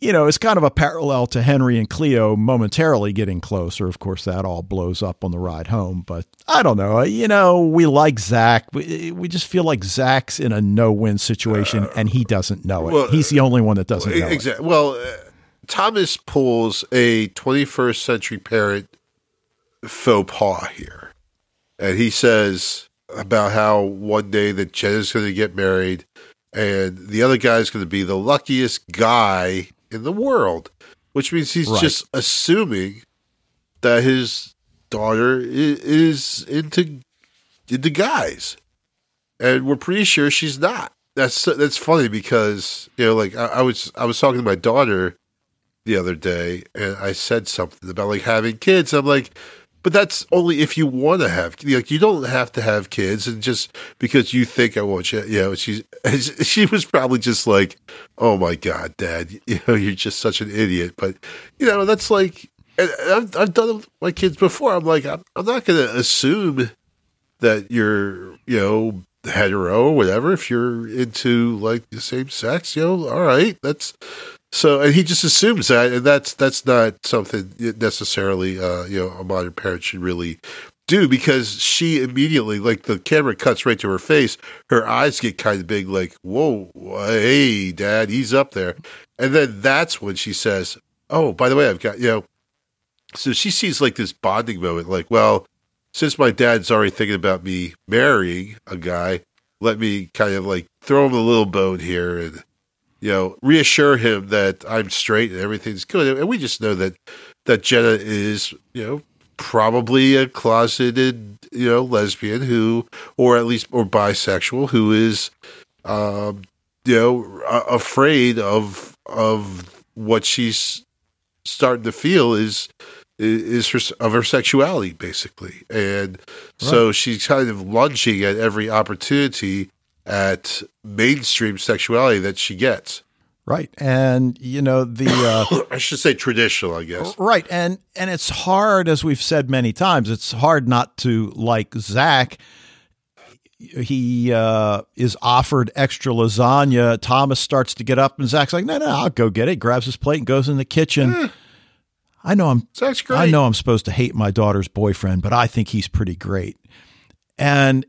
you know is kind of a parallel to Henry and Cleo momentarily getting closer. Of course, that all blows up on the ride home, but I don't know. You know, we like Zach. We, we just feel like Zach's in a no-win situation, and he doesn't know it. well, He's the only one that doesn't know it. Exactly. Well, uh, Thomas pulls a 21st century parent faux pas here, and he says about how one day that Jenna's going to get married, and the other guy's going to be the luckiest guy in the world, which means he's Right. just assuming that his daughter is into into guys, and we're pretty sure she's not. That's that's funny because you know, like I, I was I was talking to my daughter the other day, and I said something about like having kids. I'm like, but that's only if you want to have. Like you don't have to have kids, and just because you think I want you, you know, she's she was probably just like, oh my god, Dad, you know, you're just such an idiot. But you know, that's like. I've, I've done it with my kids before. I'm like, I'm, I'm not going to assume that you're, you know, hetero or whatever. If you're into like the same sex, you know, all right, that's so. And he just assumes that, and that's that's not something necessarily, uh, you know, a modern parent should really do because she immediately, like the camera cuts right to her face, her eyes get kind of big, like, whoa, hey, dad, he's up there, and then that's when she says, oh, by the way, I've got, you know. So she sees like this bonding moment, like, well, since my dad's already thinking about me marrying a guy, let me kind of like throw him a little bone here and, you know, reassure him that I'm straight and everything's good. And we just know that that Jenna is, you know, probably a closeted, you know, lesbian who, or at least, or bisexual who is, um, you know, afraid of of what she's starting to feel is is her of her sexuality basically and so she's kind of lunging at every opportunity at mainstream sexuality that she gets Right, and you know the. Uh, i should say traditional i guess Right, and and it's hard, as we've said many times. It's hard not to like Zach. He uh, is offered extra lasagna. Thomas starts to get up, and Zach's like, "No, no, I'll go get it." Grabs his plate and goes in the kitchen. I know I'm. Zach's great I know I'm supposed to hate my daughter's boyfriend, but I think he's pretty great. And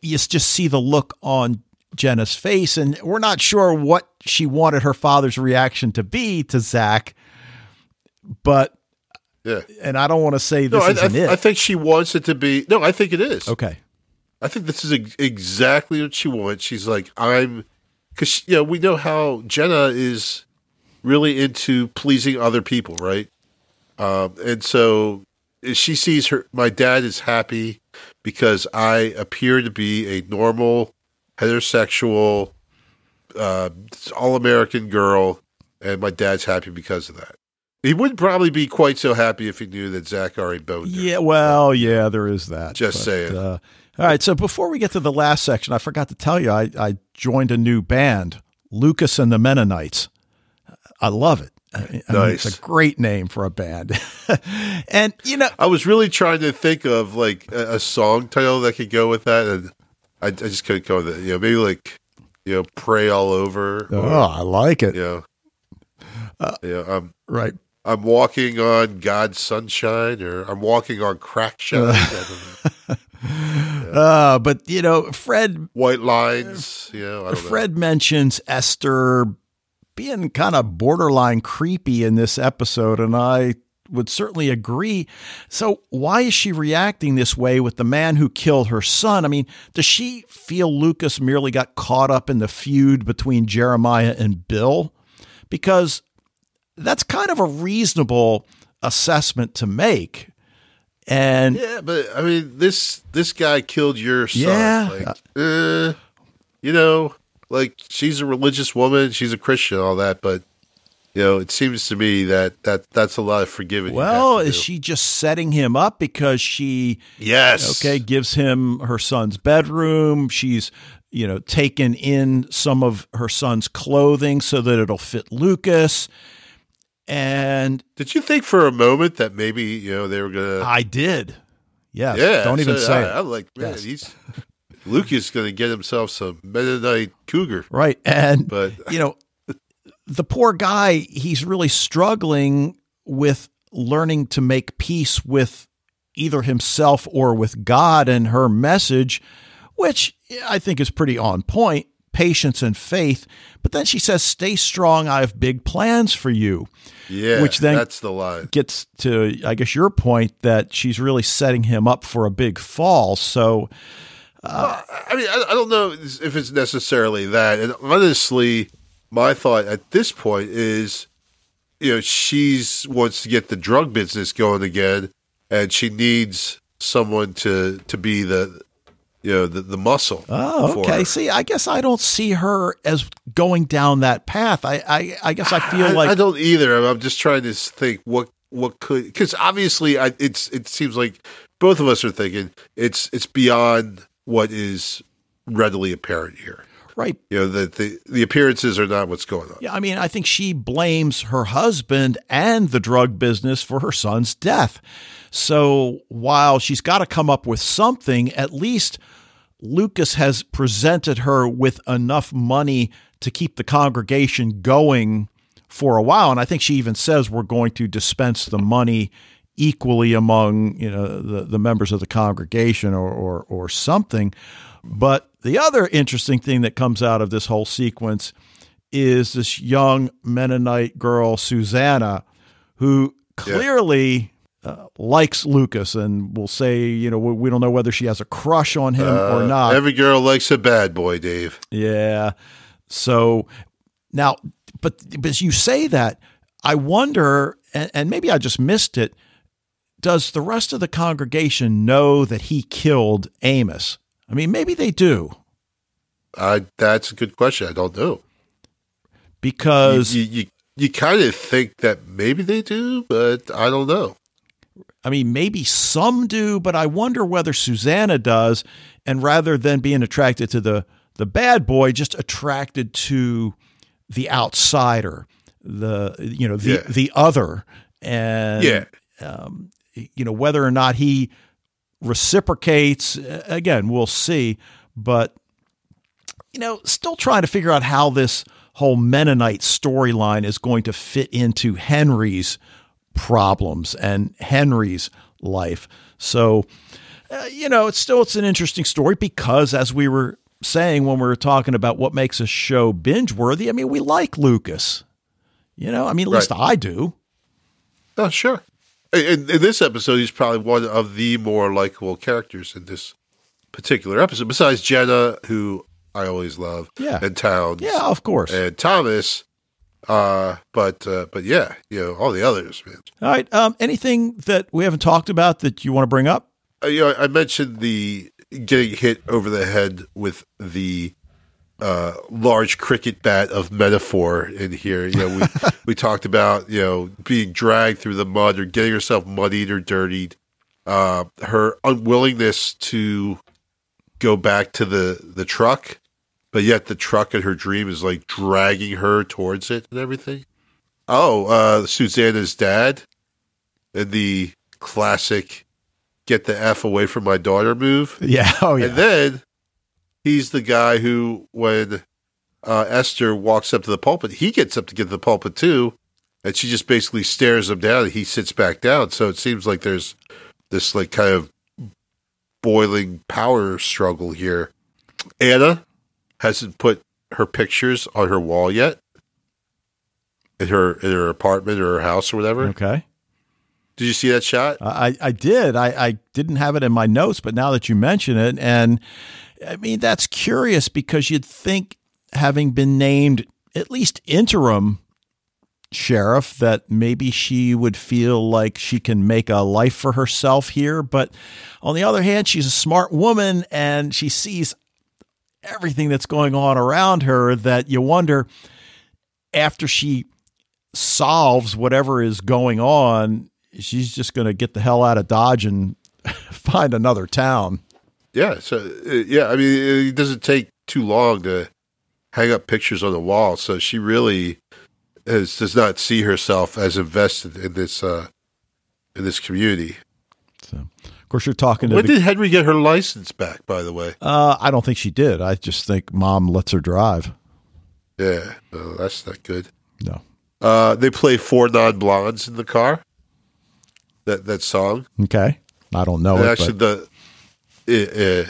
you just see the look on Jenna's face, and we're not sure what she wanted her father's reaction to be to Zach, but yeah and I don't want to say this no I, isn't I, it. I think she wants it to be no i think it is okay. I think this is ex- exactly what she wants. She's like, I'm, because you know we know how Jenna is really into pleasing other people, right? Um, and so she sees her. My dad is happy because I appear to be a normal, heterosexual, uh, all American girl, and my dad's happy because of that. He wouldn't probably be quite so happy if he knew that Zach already boned her. Yeah, well, yeah, there is that. Just saying. Uh, all right, so before we get to the last section, I forgot to tell you, I, I joined a new band, Lucas and the Mennonites. I love it. I mean, Nice. it's a great name for a band. and, you know, I was really trying to think of like a, a song title that could go with that, and I, I just couldn't come with it. You know, maybe like you know, "Pray All Over." oh, Or, I like it. you know, you know, I'm Right. I'm walking on God's sunshine, or I'm walking on crack shine. I don't. Uh, but, you know, Fred White lines. You know, don't know. Fred mentions Esther being kind of borderline creepy in this episode, and I would certainly agree. So, why is she reacting this way with the man who killed her son? I mean, does she feel Lucas merely got caught up in the feud between Jeremiah and Bill? Because that's kind of a reasonable assessment to make. And Yeah, but I mean, this this guy killed your son. Yeah. Like, uh, you know, like she's a religious woman, she's a Christian, all that, but you know, it seems to me that that that's a lot of forgiving. Well, is she just setting him up because she Yes. okay gives him her son's bedroom? She's you know taken in some of her son's clothing so that it'll fit Lucas. And Did you think for a moment that maybe you know they were gonna? I did. Yes. yeah. Don't even so say I, it. I'm like, man, Yes. he's Lucas going to get himself some Mennonite cougar, Right. And but you know, the poor guy, he's really struggling with learning to make peace with either himself or with God and her message, which I think is pretty on point patience and faith. But then she says, Stay strong. I have big plans for you. yeah, Which then- that's the line. Gets to, I guess, your point that she's really setting him up for a big fall. So, I mean, I, I don't know if it's necessarily that. And honestly, my thought at this point is, you know, she's wants to get the drug business going again, and she needs someone to to be the, you know, the, the muscle. Oh, okay. See, I guess I don't see her as going down that path. I, I, I guess I feel I, like I don't either. I'm just trying to think what what could because obviously I, it's it seems like both of us are thinking it's it's beyond what is readily apparent here. right. You know that the the appearances are not what's going on. Yeah, I mean, I think she blames her husband and the drug business for her son's death. So while she's got to come up with something, at least Lucas has presented her with enough money to keep the congregation going for a while. And I think she even says we're going to dispense the money equally among you know the, the members of the congregation or, or or something. But the other interesting thing that comes out of this whole sequence is this young Mennonite girl, Susanna, who clearly uh, likes Lucas, and will say, you know, we we don't know whether she has a crush on him or not. Every girl likes a bad boy, Dave. Yeah. So now, but but as you say that, I wonder, and, and maybe I just missed it. Does the rest of the congregation know that he killed Amos? I mean, maybe they do I that's a good question. I don't know. because you you, you kind of think that maybe they do, but I don't know. I mean, maybe some do, but I wonder whether Susanna does. And rather than being attracted to the the bad boy, just attracted to the outsider, the you know the Yeah. the other, and Yeah. um, you know whether or not he reciprocates. Again, we'll see. But you know, still trying to figure out how this whole Mennonite storyline is going to fit into Henry's problems and Henry's life. So, uh, you know, it's still it's an interesting story because as we were saying when we were talking about what makes a show binge worthy, I mean, we like Lucas. You know, I mean, at least I do. Oh, sure. In, in this episode, he's probably one of the more likable characters in this particular episode, besides Jenna, who I always love, Yeah. and Towns, Yeah, of course. and Thomas. Uh, but uh, but yeah, you know all the others, man. All right. Um, anything that we haven't talked about that you want to bring up? Uh, you know, I mentioned the getting hit over the head with the uh, large cricket bat of metaphor in here. You know, we we talked about you know being dragged through the mud or getting herself muddied or dirtied. Uh, her unwillingness to go back to the the truck, but yet the truck in her dream is like dragging her towards it and everything. Oh, uh, Susanna's dad, and the classic "get the f away from my daughter" move. Yeah. Oh, yeah. And then he's the guy who, when uh, Esther walks up to the pulpit, he gets up to get to the pulpit too, and she just basically stares him down. And he sits back down. So it seems like there's this like kind of boiling power struggle here. Anna hasn't put her pictures on her wall yet in her in her apartment or her house or whatever. okay. Did you see that shot? I, I did. I, I didn't have it in my notes, but now that you mention it, and I mean, that's curious because you'd think, having been named at least interim sheriff, that maybe she would feel like she can make a life for herself here. But on the other hand, she's a smart woman and she sees everything that's going on around her that you wonder after she solves whatever is going on, she's just going to get the hell out of Dodge and find another town. Yeah. So, uh, yeah, I mean, it doesn't take too long to hang up pictures on the wall. So she really is, does not see herself as invested in this, uh, in this community. So, of course, you're talking to. When the, did Henry get her license back? By the way, uh, I don't think she did. I just think mom lets her drive. Yeah, no, that's not good. No. Uh, they play four non blondes in the car. That that song. Okay. I don't know it, actually, but the uh, uh,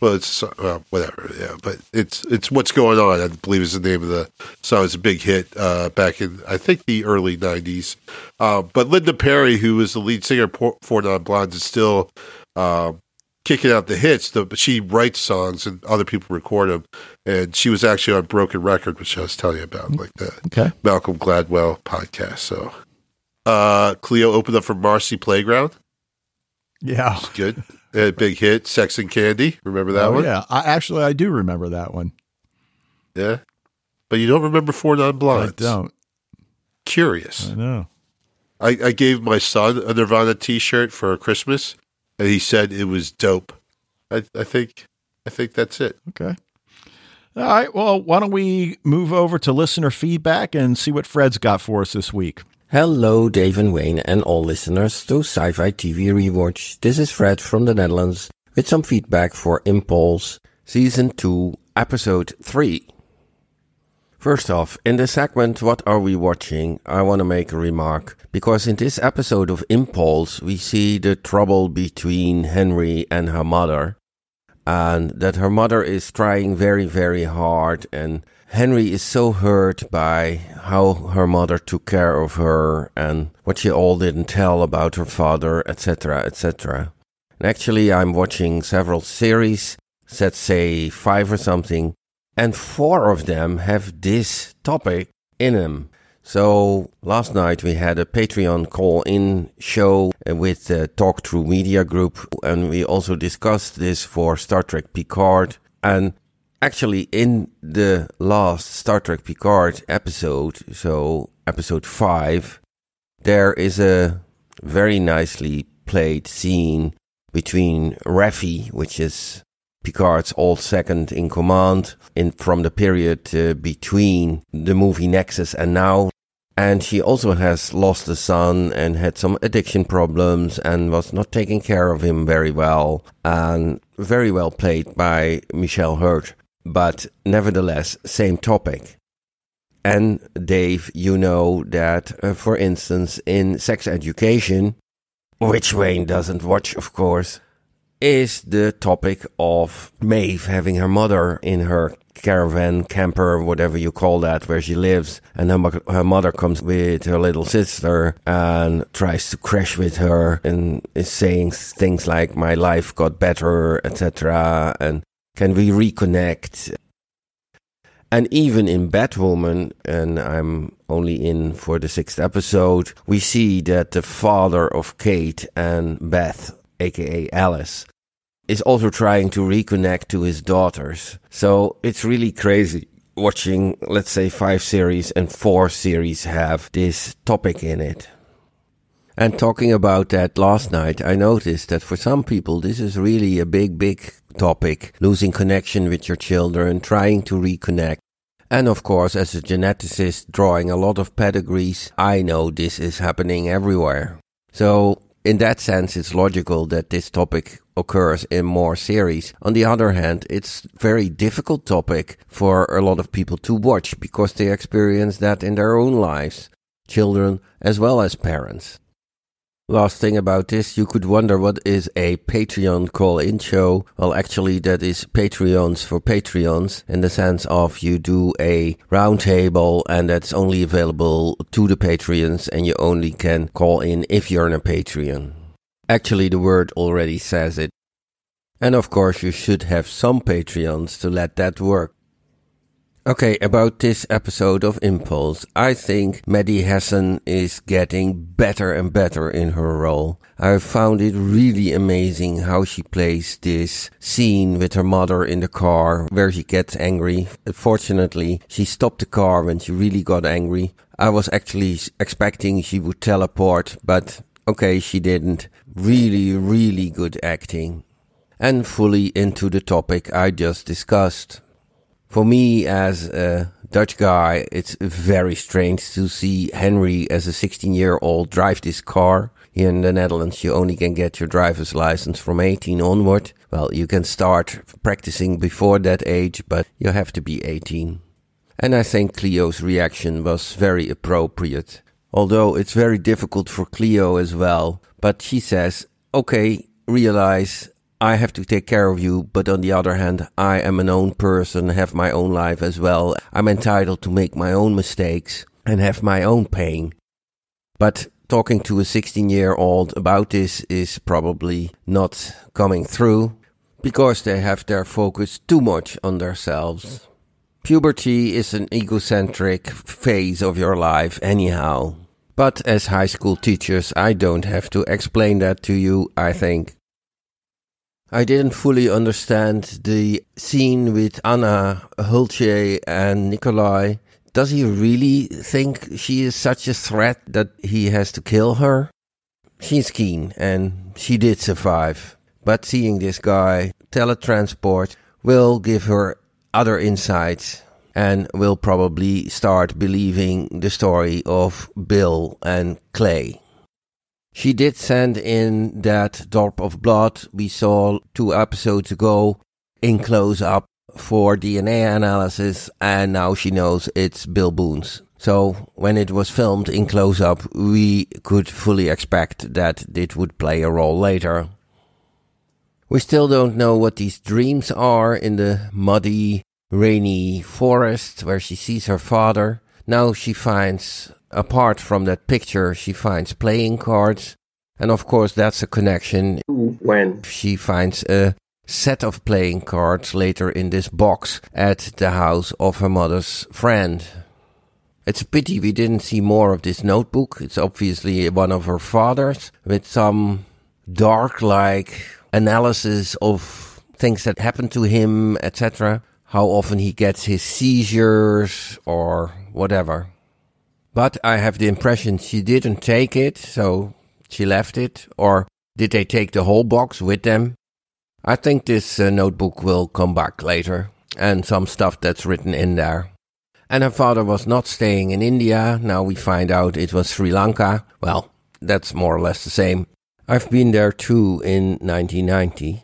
well, it's uh, whatever. Yeah, but it's it's what's going on. I believe is the name of the song. It's a big hit uh, back in I think the early '90s. Uh, but Linda Perry, who was the lead singer for Non Blondes, is still uh, kicking out the hits. The, but she writes songs and other people record them. And she was actually on Broken Record, which I was telling you about, like the okay. Malcolm Gladwell podcast. So, uh, Cleo opened up for Marcy Playground. Yeah. Good. A big hit, Sex and Candy. Remember that oh, one? Yeah. I actually I do remember that one. Yeah. But you don't remember Four Non Blondes. I don't. Curious. I know. I, I gave my son a Nirvana T-shirt for Christmas, and he said it was dope. I, I think I think that's it. Okay. All right. Well, why don't we move over to listener feedback and see what Fred's got for us this week? Hello, Dave and Wayne, and all listeners to Sci Fi TV Rewatch. This is Fred from the Netherlands with some feedback for Impulse, Season 2, Episode 3. First off, in the segment What Are We Watching? I want to make a remark because in this episode of Impulse, we see the trouble between Henry and her mother, and that her mother is trying very, very hard and Henry is so hurt by how her mother took care of her and what she all didn't tell about her father, etc., etc. And actually, I'm watching several series, let's say five or something, and four of them have this topic in them. So last night we had a Patreon call-in show with the Talk Through Media Group, and we also discussed this for Star Trek Picard. And actually in the last Star Trek Picard episode, so episode 5, there is a very nicely played scene between Raffi, which is Picard's old second in command in from the period uh, between the movie Nexus and now. And she also has lost a son and had some addiction problems and was not taking care of him very well. And very well played by Michelle Hurd but nevertheless, same topic. And Dave, you know that, uh, for instance, in sex education, which Wayne doesn't watch, of course, is the topic of Maeve having her mother in her caravan, camper, whatever you call that, where she lives. And her, her mother comes with her little sister and tries to crash with her and is saying things like, my life got better, etc. And can we reconnect? And even in Batwoman, and I'm only in for the sixth episode, we see that the father of Kate and Beth, aka Alice, is also trying to reconnect to his daughters. So it's really crazy watching, let's say, five series and four series have this topic in it. And talking about that last night, I noticed that for some people, this is really a big, big topic. Losing connection with your children, trying to reconnect. And of course, as a geneticist drawing a lot of pedigrees, I know this is happening everywhere. So, in that sense, it's logical that this topic occurs in more series. On the other hand, it's very difficult topic for a lot of people to watch because they experience that in their own lives, children as well as parents. Last thing about this, you could wonder what is a Patreon call-in show. Well, actually, that is Patreons for Patreons in the sense of you do a roundtable and that's only available to the Patreons and you only can call in if you're in a Patreon. Actually, the word already says it. And of course, you should have some Patreons to let that work. Okay, about this episode of Impulse, I think Maddie Hasson is getting better and better in her role. I found it really amazing how she plays this scene with her mother in the car where she gets angry. Fortunately, she stopped the car when she really got angry. I was actually expecting she would teleport, but okay, she didn't. Really, really good acting. And fully into the topic I just discussed. For me, as a Dutch guy, it's very strange to see Henry as a 16 year old drive this car. Here in the Netherlands, you only can get your driver's license from 18 onward. Well, you can start practicing before that age, but you have to be 18. And I think Cleo's reaction was very appropriate. Although it's very difficult for Cleo as well. But she says, okay, realize I have to take care of you, but on the other hand, I am an own person, have my own life as well. I'm entitled to make my own mistakes and have my own pain. But talking to a 16 year old about this is probably not coming through because they have their focus too much on themselves. Puberty is an egocentric phase of your life anyhow. But as high school teachers, I don't have to explain that to you, I think. I didn't fully understand the scene with Anna Hulce and Nikolai. Does he really think she is such a threat that he has to kill her? She's keen and she did survive. But seeing this guy teletransport will give her other insights and will probably start believing the story of Bill and Clay. She did send in that drop of blood we saw two episodes ago in close up for DNA analysis, and now she knows it's Bill Boone's. So when it was filmed in close up, we could fully expect that it would play a role later. We still don't know what these dreams are in the muddy, rainy forest where she sees her father. Now she finds apart from that picture, she finds playing cards. And of course, that's a connection when she finds a set of playing cards later in this box at the house of her mother's friend. It's a pity we didn't see more of this notebook. It's obviously one of her father's with some dark like analysis of things that happened to him, etc. How often he gets his seizures or whatever. But I have the impression she didn't take it, so she left it. Or did they take the whole box with them? I think this uh, notebook will come back later, and some stuff that's written in there. And her father was not staying in India. Now we find out it was Sri Lanka. Well, that's more or less the same. I've been there too in 1990.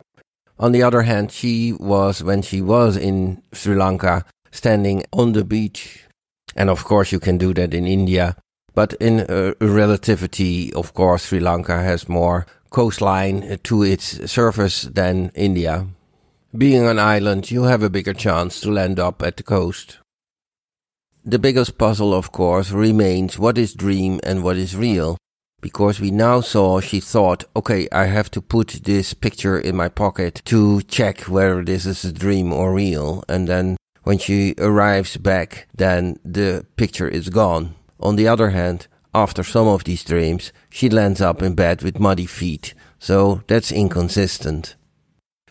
On the other hand, she was, when she was in Sri Lanka, standing on the beach and of course, you can do that in India. But in uh, relativity, of course, Sri Lanka has more coastline to its surface than India. Being an island, you have a bigger chance to land up at the coast. The biggest puzzle, of course, remains what is dream and what is real. Because we now saw she thought, okay, I have to put this picture in my pocket to check whether this is a dream or real. And then when she arrives back, then the picture is gone. On the other hand, after some of these dreams, she lands up in bed with muddy feet, so that's inconsistent.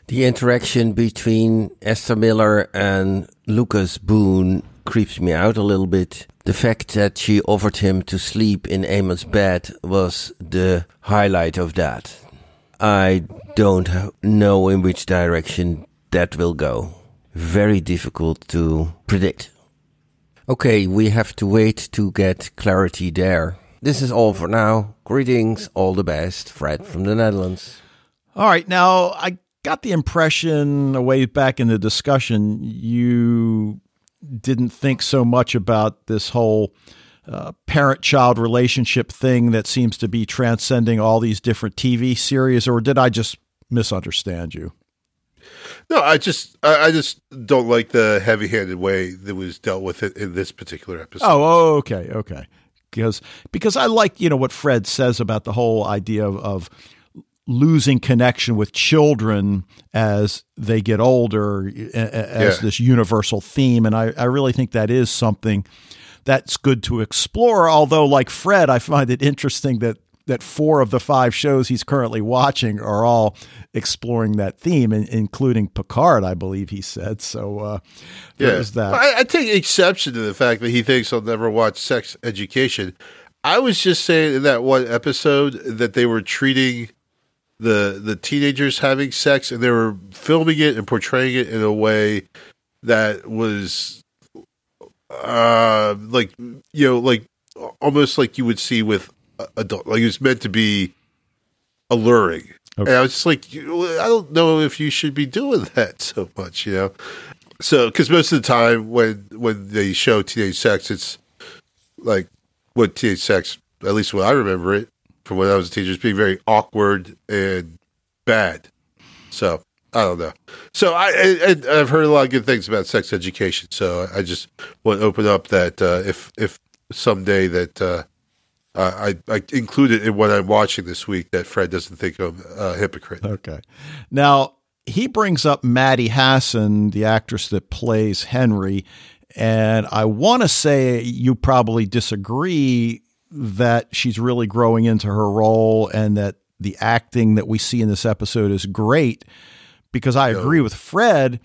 The interaction between Esther Miller and Lucas Boone creeps me out a little bit. The fact that she offered him to sleep in Amos' bed was the highlight of that. I don't know in which direction that will go very difficult to predict. Okay, we have to wait to get clarity there. This is all for now. Greetings, all the best. Fred from the Netherlands. All right, now I got the impression way back in the discussion you didn't think so much about this whole uh, parent child relationship thing that seems to be transcending all these different TV series, or did I just misunderstand you? No, I just I, I just don't like the heavy-handed way that was dealt with it in this particular episode. Oh, oh, okay, okay. Because because I like you know what Fred says about the whole idea of, of losing connection with children as they get older as Yeah. this universal theme. And I, I really think that is something that's good to explore. Although, like Fred, I find it interesting that that four of the five shows he's currently watching are all exploring that theme, including Picard, I believe he said. So uh, there's that. I, I take exception to the fact that he thinks I'll never watch Sex Education. I was just saying in that one episode that they were treating the the teenagers having sex and they were filming it and portraying it in a way that was uh like you know like almost like you would see with adult like it was meant to be alluring. Okay. and i was just like i don't know if you should be doing that so much you know? So because most of the time when when they show teenage sex it's like what teenage sex at least when i remember it from when i was a teenager is being very awkward and bad. So i don't know. So i, I i've heard a lot of good things about sex education. So i just want to open up that uh, if if someday that uh, I, I include it in what i'm watching this week that fred doesn't think i'm a uh, hypocrite Okay. Now, he brings up Maddie Hasson, the actress that plays Henry. And I want to say you probably disagree that she's really growing into her role and that the acting that we see in this episode is great because I agree with Fred.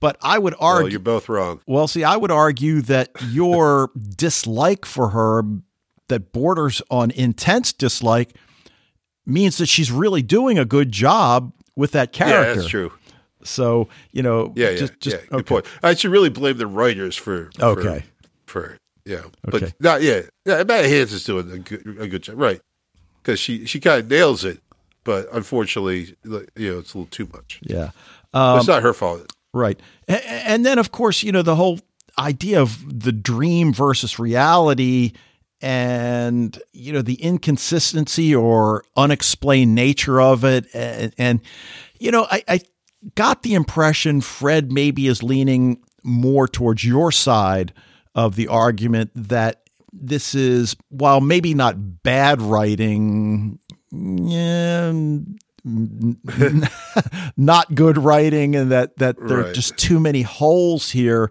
But I would well, argue. you're both wrong Well, see, I would argue that your dislike for her that borders on intense dislike means that she's really doing a good job with that character. yeah that's true So, you know, Yeah, yeah, just, just yeah. Good okay. point. I should really blame the writers for. for Okay. For, yeah, Okay. but not yeah. Yeah, Maddie Hasson is doing a good a good job, right? Because she she kind of nails it, but unfortunately, you know, it's a little too much. Yeah. Um, it's not her fault. Right. A- And then, of course, you know, the whole idea of the dream versus reality and, you know, the inconsistency or unexplained nature of it. And, and you know, I, I got the impression Fred maybe is leaning more towards your side of the argument that this is, while maybe not bad writing, yeah, not good writing and that that there are just too many holes here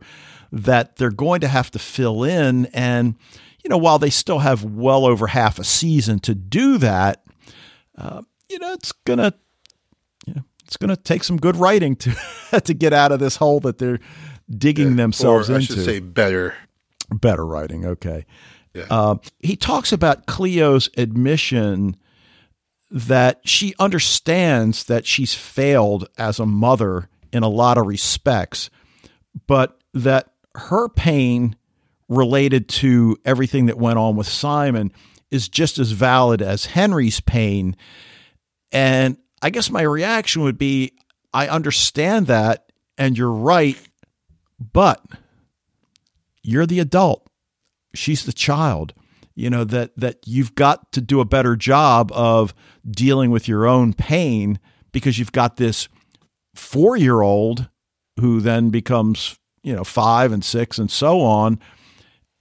that they're going to have to fill in and you know while they still have well over half a season to do that uh, you know it's gonna you know, it's gonna take some good writing to to get out of this hole that they're digging themselves or I into should say better. better writing okay Yeah. uh, he talks about cleo's admission that she understands that she's failed as a mother in a lot of respects but that her pain related to everything that went on with simon is just as valid as henry's pain. And i guess my reaction would be i understand that and you're right but you're the adult. She's the child. You know that that you've got to do a better job of dealing with your own pain because you've got this 4-year-old who then becomes you know 5 and 6 and so on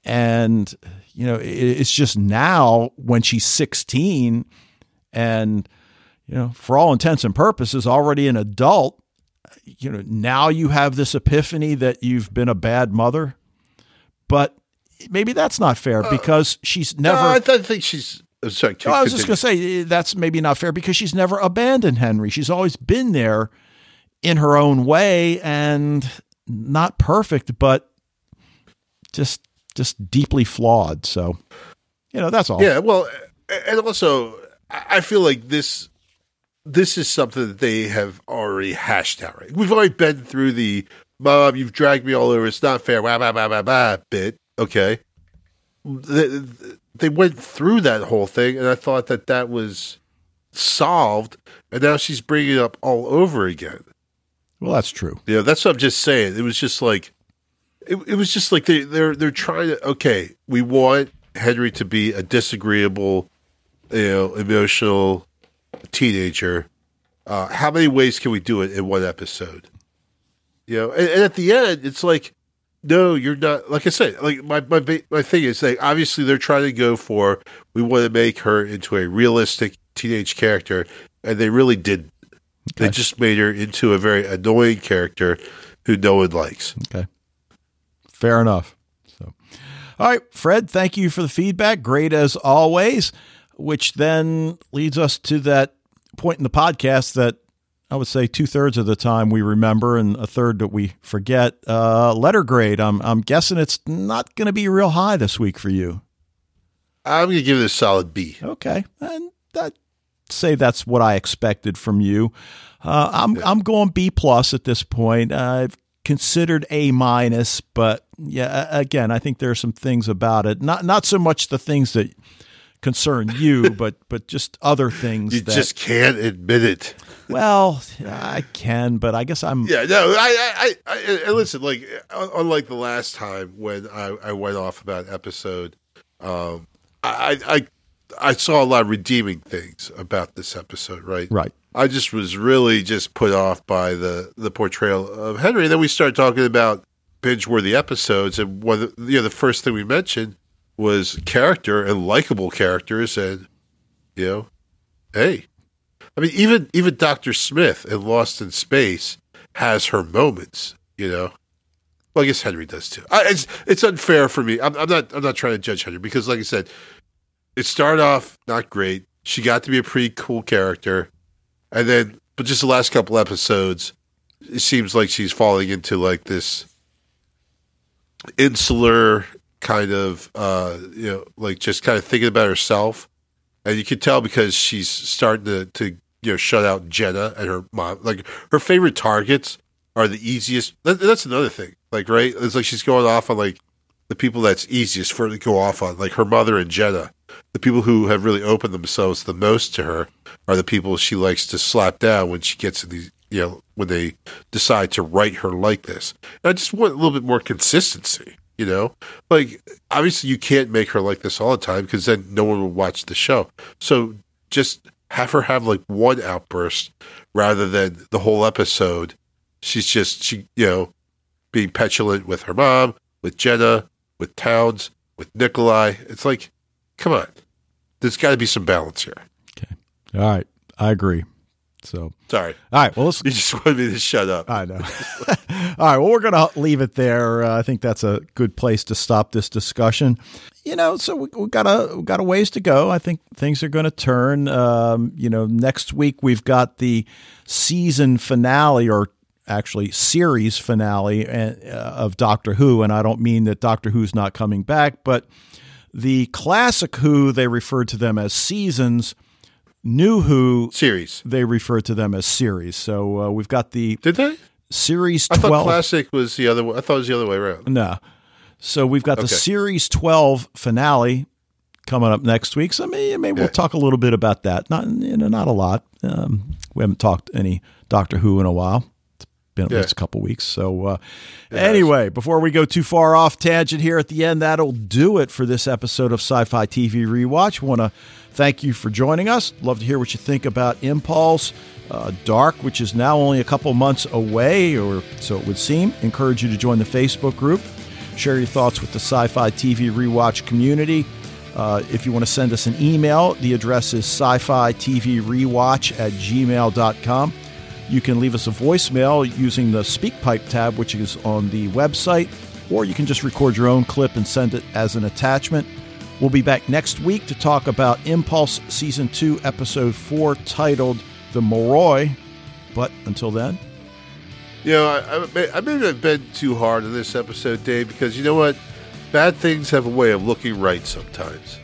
and you know it's just now when she's 16 and you know for all intents and purposes already an adult you know now you have this epiphany that you've been a bad mother but maybe that's not fair because she's never No, I, th- I think she's. oh, sorry, no, I was just going to say eh, that's maybe not fair because she's never abandoned Henry. She's always been there in her own way and not perfect, but just just deeply flawed. So, you know, that's all. Yeah, well, and also I feel like this this is something that they have already hashed out. Right, we've already been through the "mom, you've dragged me all over. It's not fair." Blah, blah, blah, blah, blah, bit. Okay, they, they went through that whole thing, and I thought that that was solved, and now she's bringing it up all over again. Well, that's true. Yeah, that's what I'm just saying. It was just like, it, it was just like they, they're they're trying to. Okay, we want Henry to be a disagreeable, you know, emotional teenager. Uh, how many ways can we do it in one episode? You know, and, and at the end, it's like, no, you're not. Like I said, like my my my thing is like obviously they're trying to go for we want to make her into a realistic teenage character, and they really did. They just made her into a very annoying character who no one likes. Okay. Fair enough. So, all right, Fred, thank you for the feedback. Great as always, which then leads us to that point in the podcast that I would say two thirds of the time we remember and a third that we forget. Uh, letter grade. I'm, I'm guessing it's not going to be real high this week for you. I'm going to give it a solid B. Okay. And that say that's what I expected from you. Uh, I'm I'm going B plus at this point. I've considered A minus, but yeah, again, I think there are some things about it. Not not so much the things that concern you, but but just other things. You that, just can't admit it. well, I can, but I guess I'm. Yeah, no, I, I, I, and listen, like, unlike the last time when I, I went off about episode, um, I, I, I saw a lot of redeeming things about this episode, right? Right. I just was really just put off by the the portrayal of Henry. And then we started talking about binge worthy episodes, and one, of the- you know, the first thing we mentioned was character and likable characters, and you know, hey, I mean, even even Doctor Smith in Lost in Space has her moments, you know. Well, I guess Henry does too. I, it's it's unfair for me. I'm, I'm not I'm not trying to judge Henry because, like I said, it started off not great. She got to be a pretty cool character, and then but just the last couple episodes, it seems like she's falling into like this insular kind of uh you know like just kind of thinking about herself. And you can tell because she's starting to to you know shut out Jenna and her mom. Like her favorite targets are the easiest. That, that's another thing. Like right? It's like she's going off on like the people that's easiest for her to go off on. Like her mother and Jenna. The people who have really opened themselves the most to her are the people she likes to slap down when she gets in these you know when they decide to write her like this. And I just want a little bit more consistency you know? Like obviously you can't make her like this all the time because then no one will watch the show. So just have her have like one outburst rather than the whole episode. She's just she you know being petulant with her mom with jenna with townes with nikolai. It's like come on. There's got to be some balance here. Okay, All right, I agree. So, sorry all right, well, let's you just wanted me to shut up I know. All right. Well, we're going to leave it there. Uh, I think that's a good place to stop this discussion. You know, so we, we got a we got a ways to go. I think things are going to turn. Um, you know, next week we've got the season finale, or actually series finale uh, of Doctor Who, and I don't mean that Doctor Who's not coming back, but the classic Who they referred to them as seasons. New Who series. they refer to them as series. So uh, we've got the did they? Series i thought classic was the other way i thought it was the other way around. No. So we've got the series 12 finale coming up next week. So maybe, maybe we'll talk a little bit about that. Not you know not a lot. Um, we haven't talked any doctor who in a while been at Yeah. least a couple weeks so uh, anyway before we go too far off tangent here at the end that'll do it for this episode of sci-fi tv rewatch want to thank you for joining us love to hear what you think about impulse uh, Dark, which is now only a couple months away, or so it would seem. Encourage you to join the Facebook group. Share your thoughts with the Sci Fi TV Rewatch community. Uh, if you want to send us an email, the address is sci fi TV rewatch at gmail.com. You can leave us a voicemail using the SpeakPipe tab, which is on the website, or you can just record your own clip and send it as an attachment. We'll be back next week to talk about Impulse Season 2, Episode 4, titled The Moroi. But until then, You know, I, I, may- I may have been too hard on this episode, Dave, because you know what? Bad things have a way of looking right sometimes.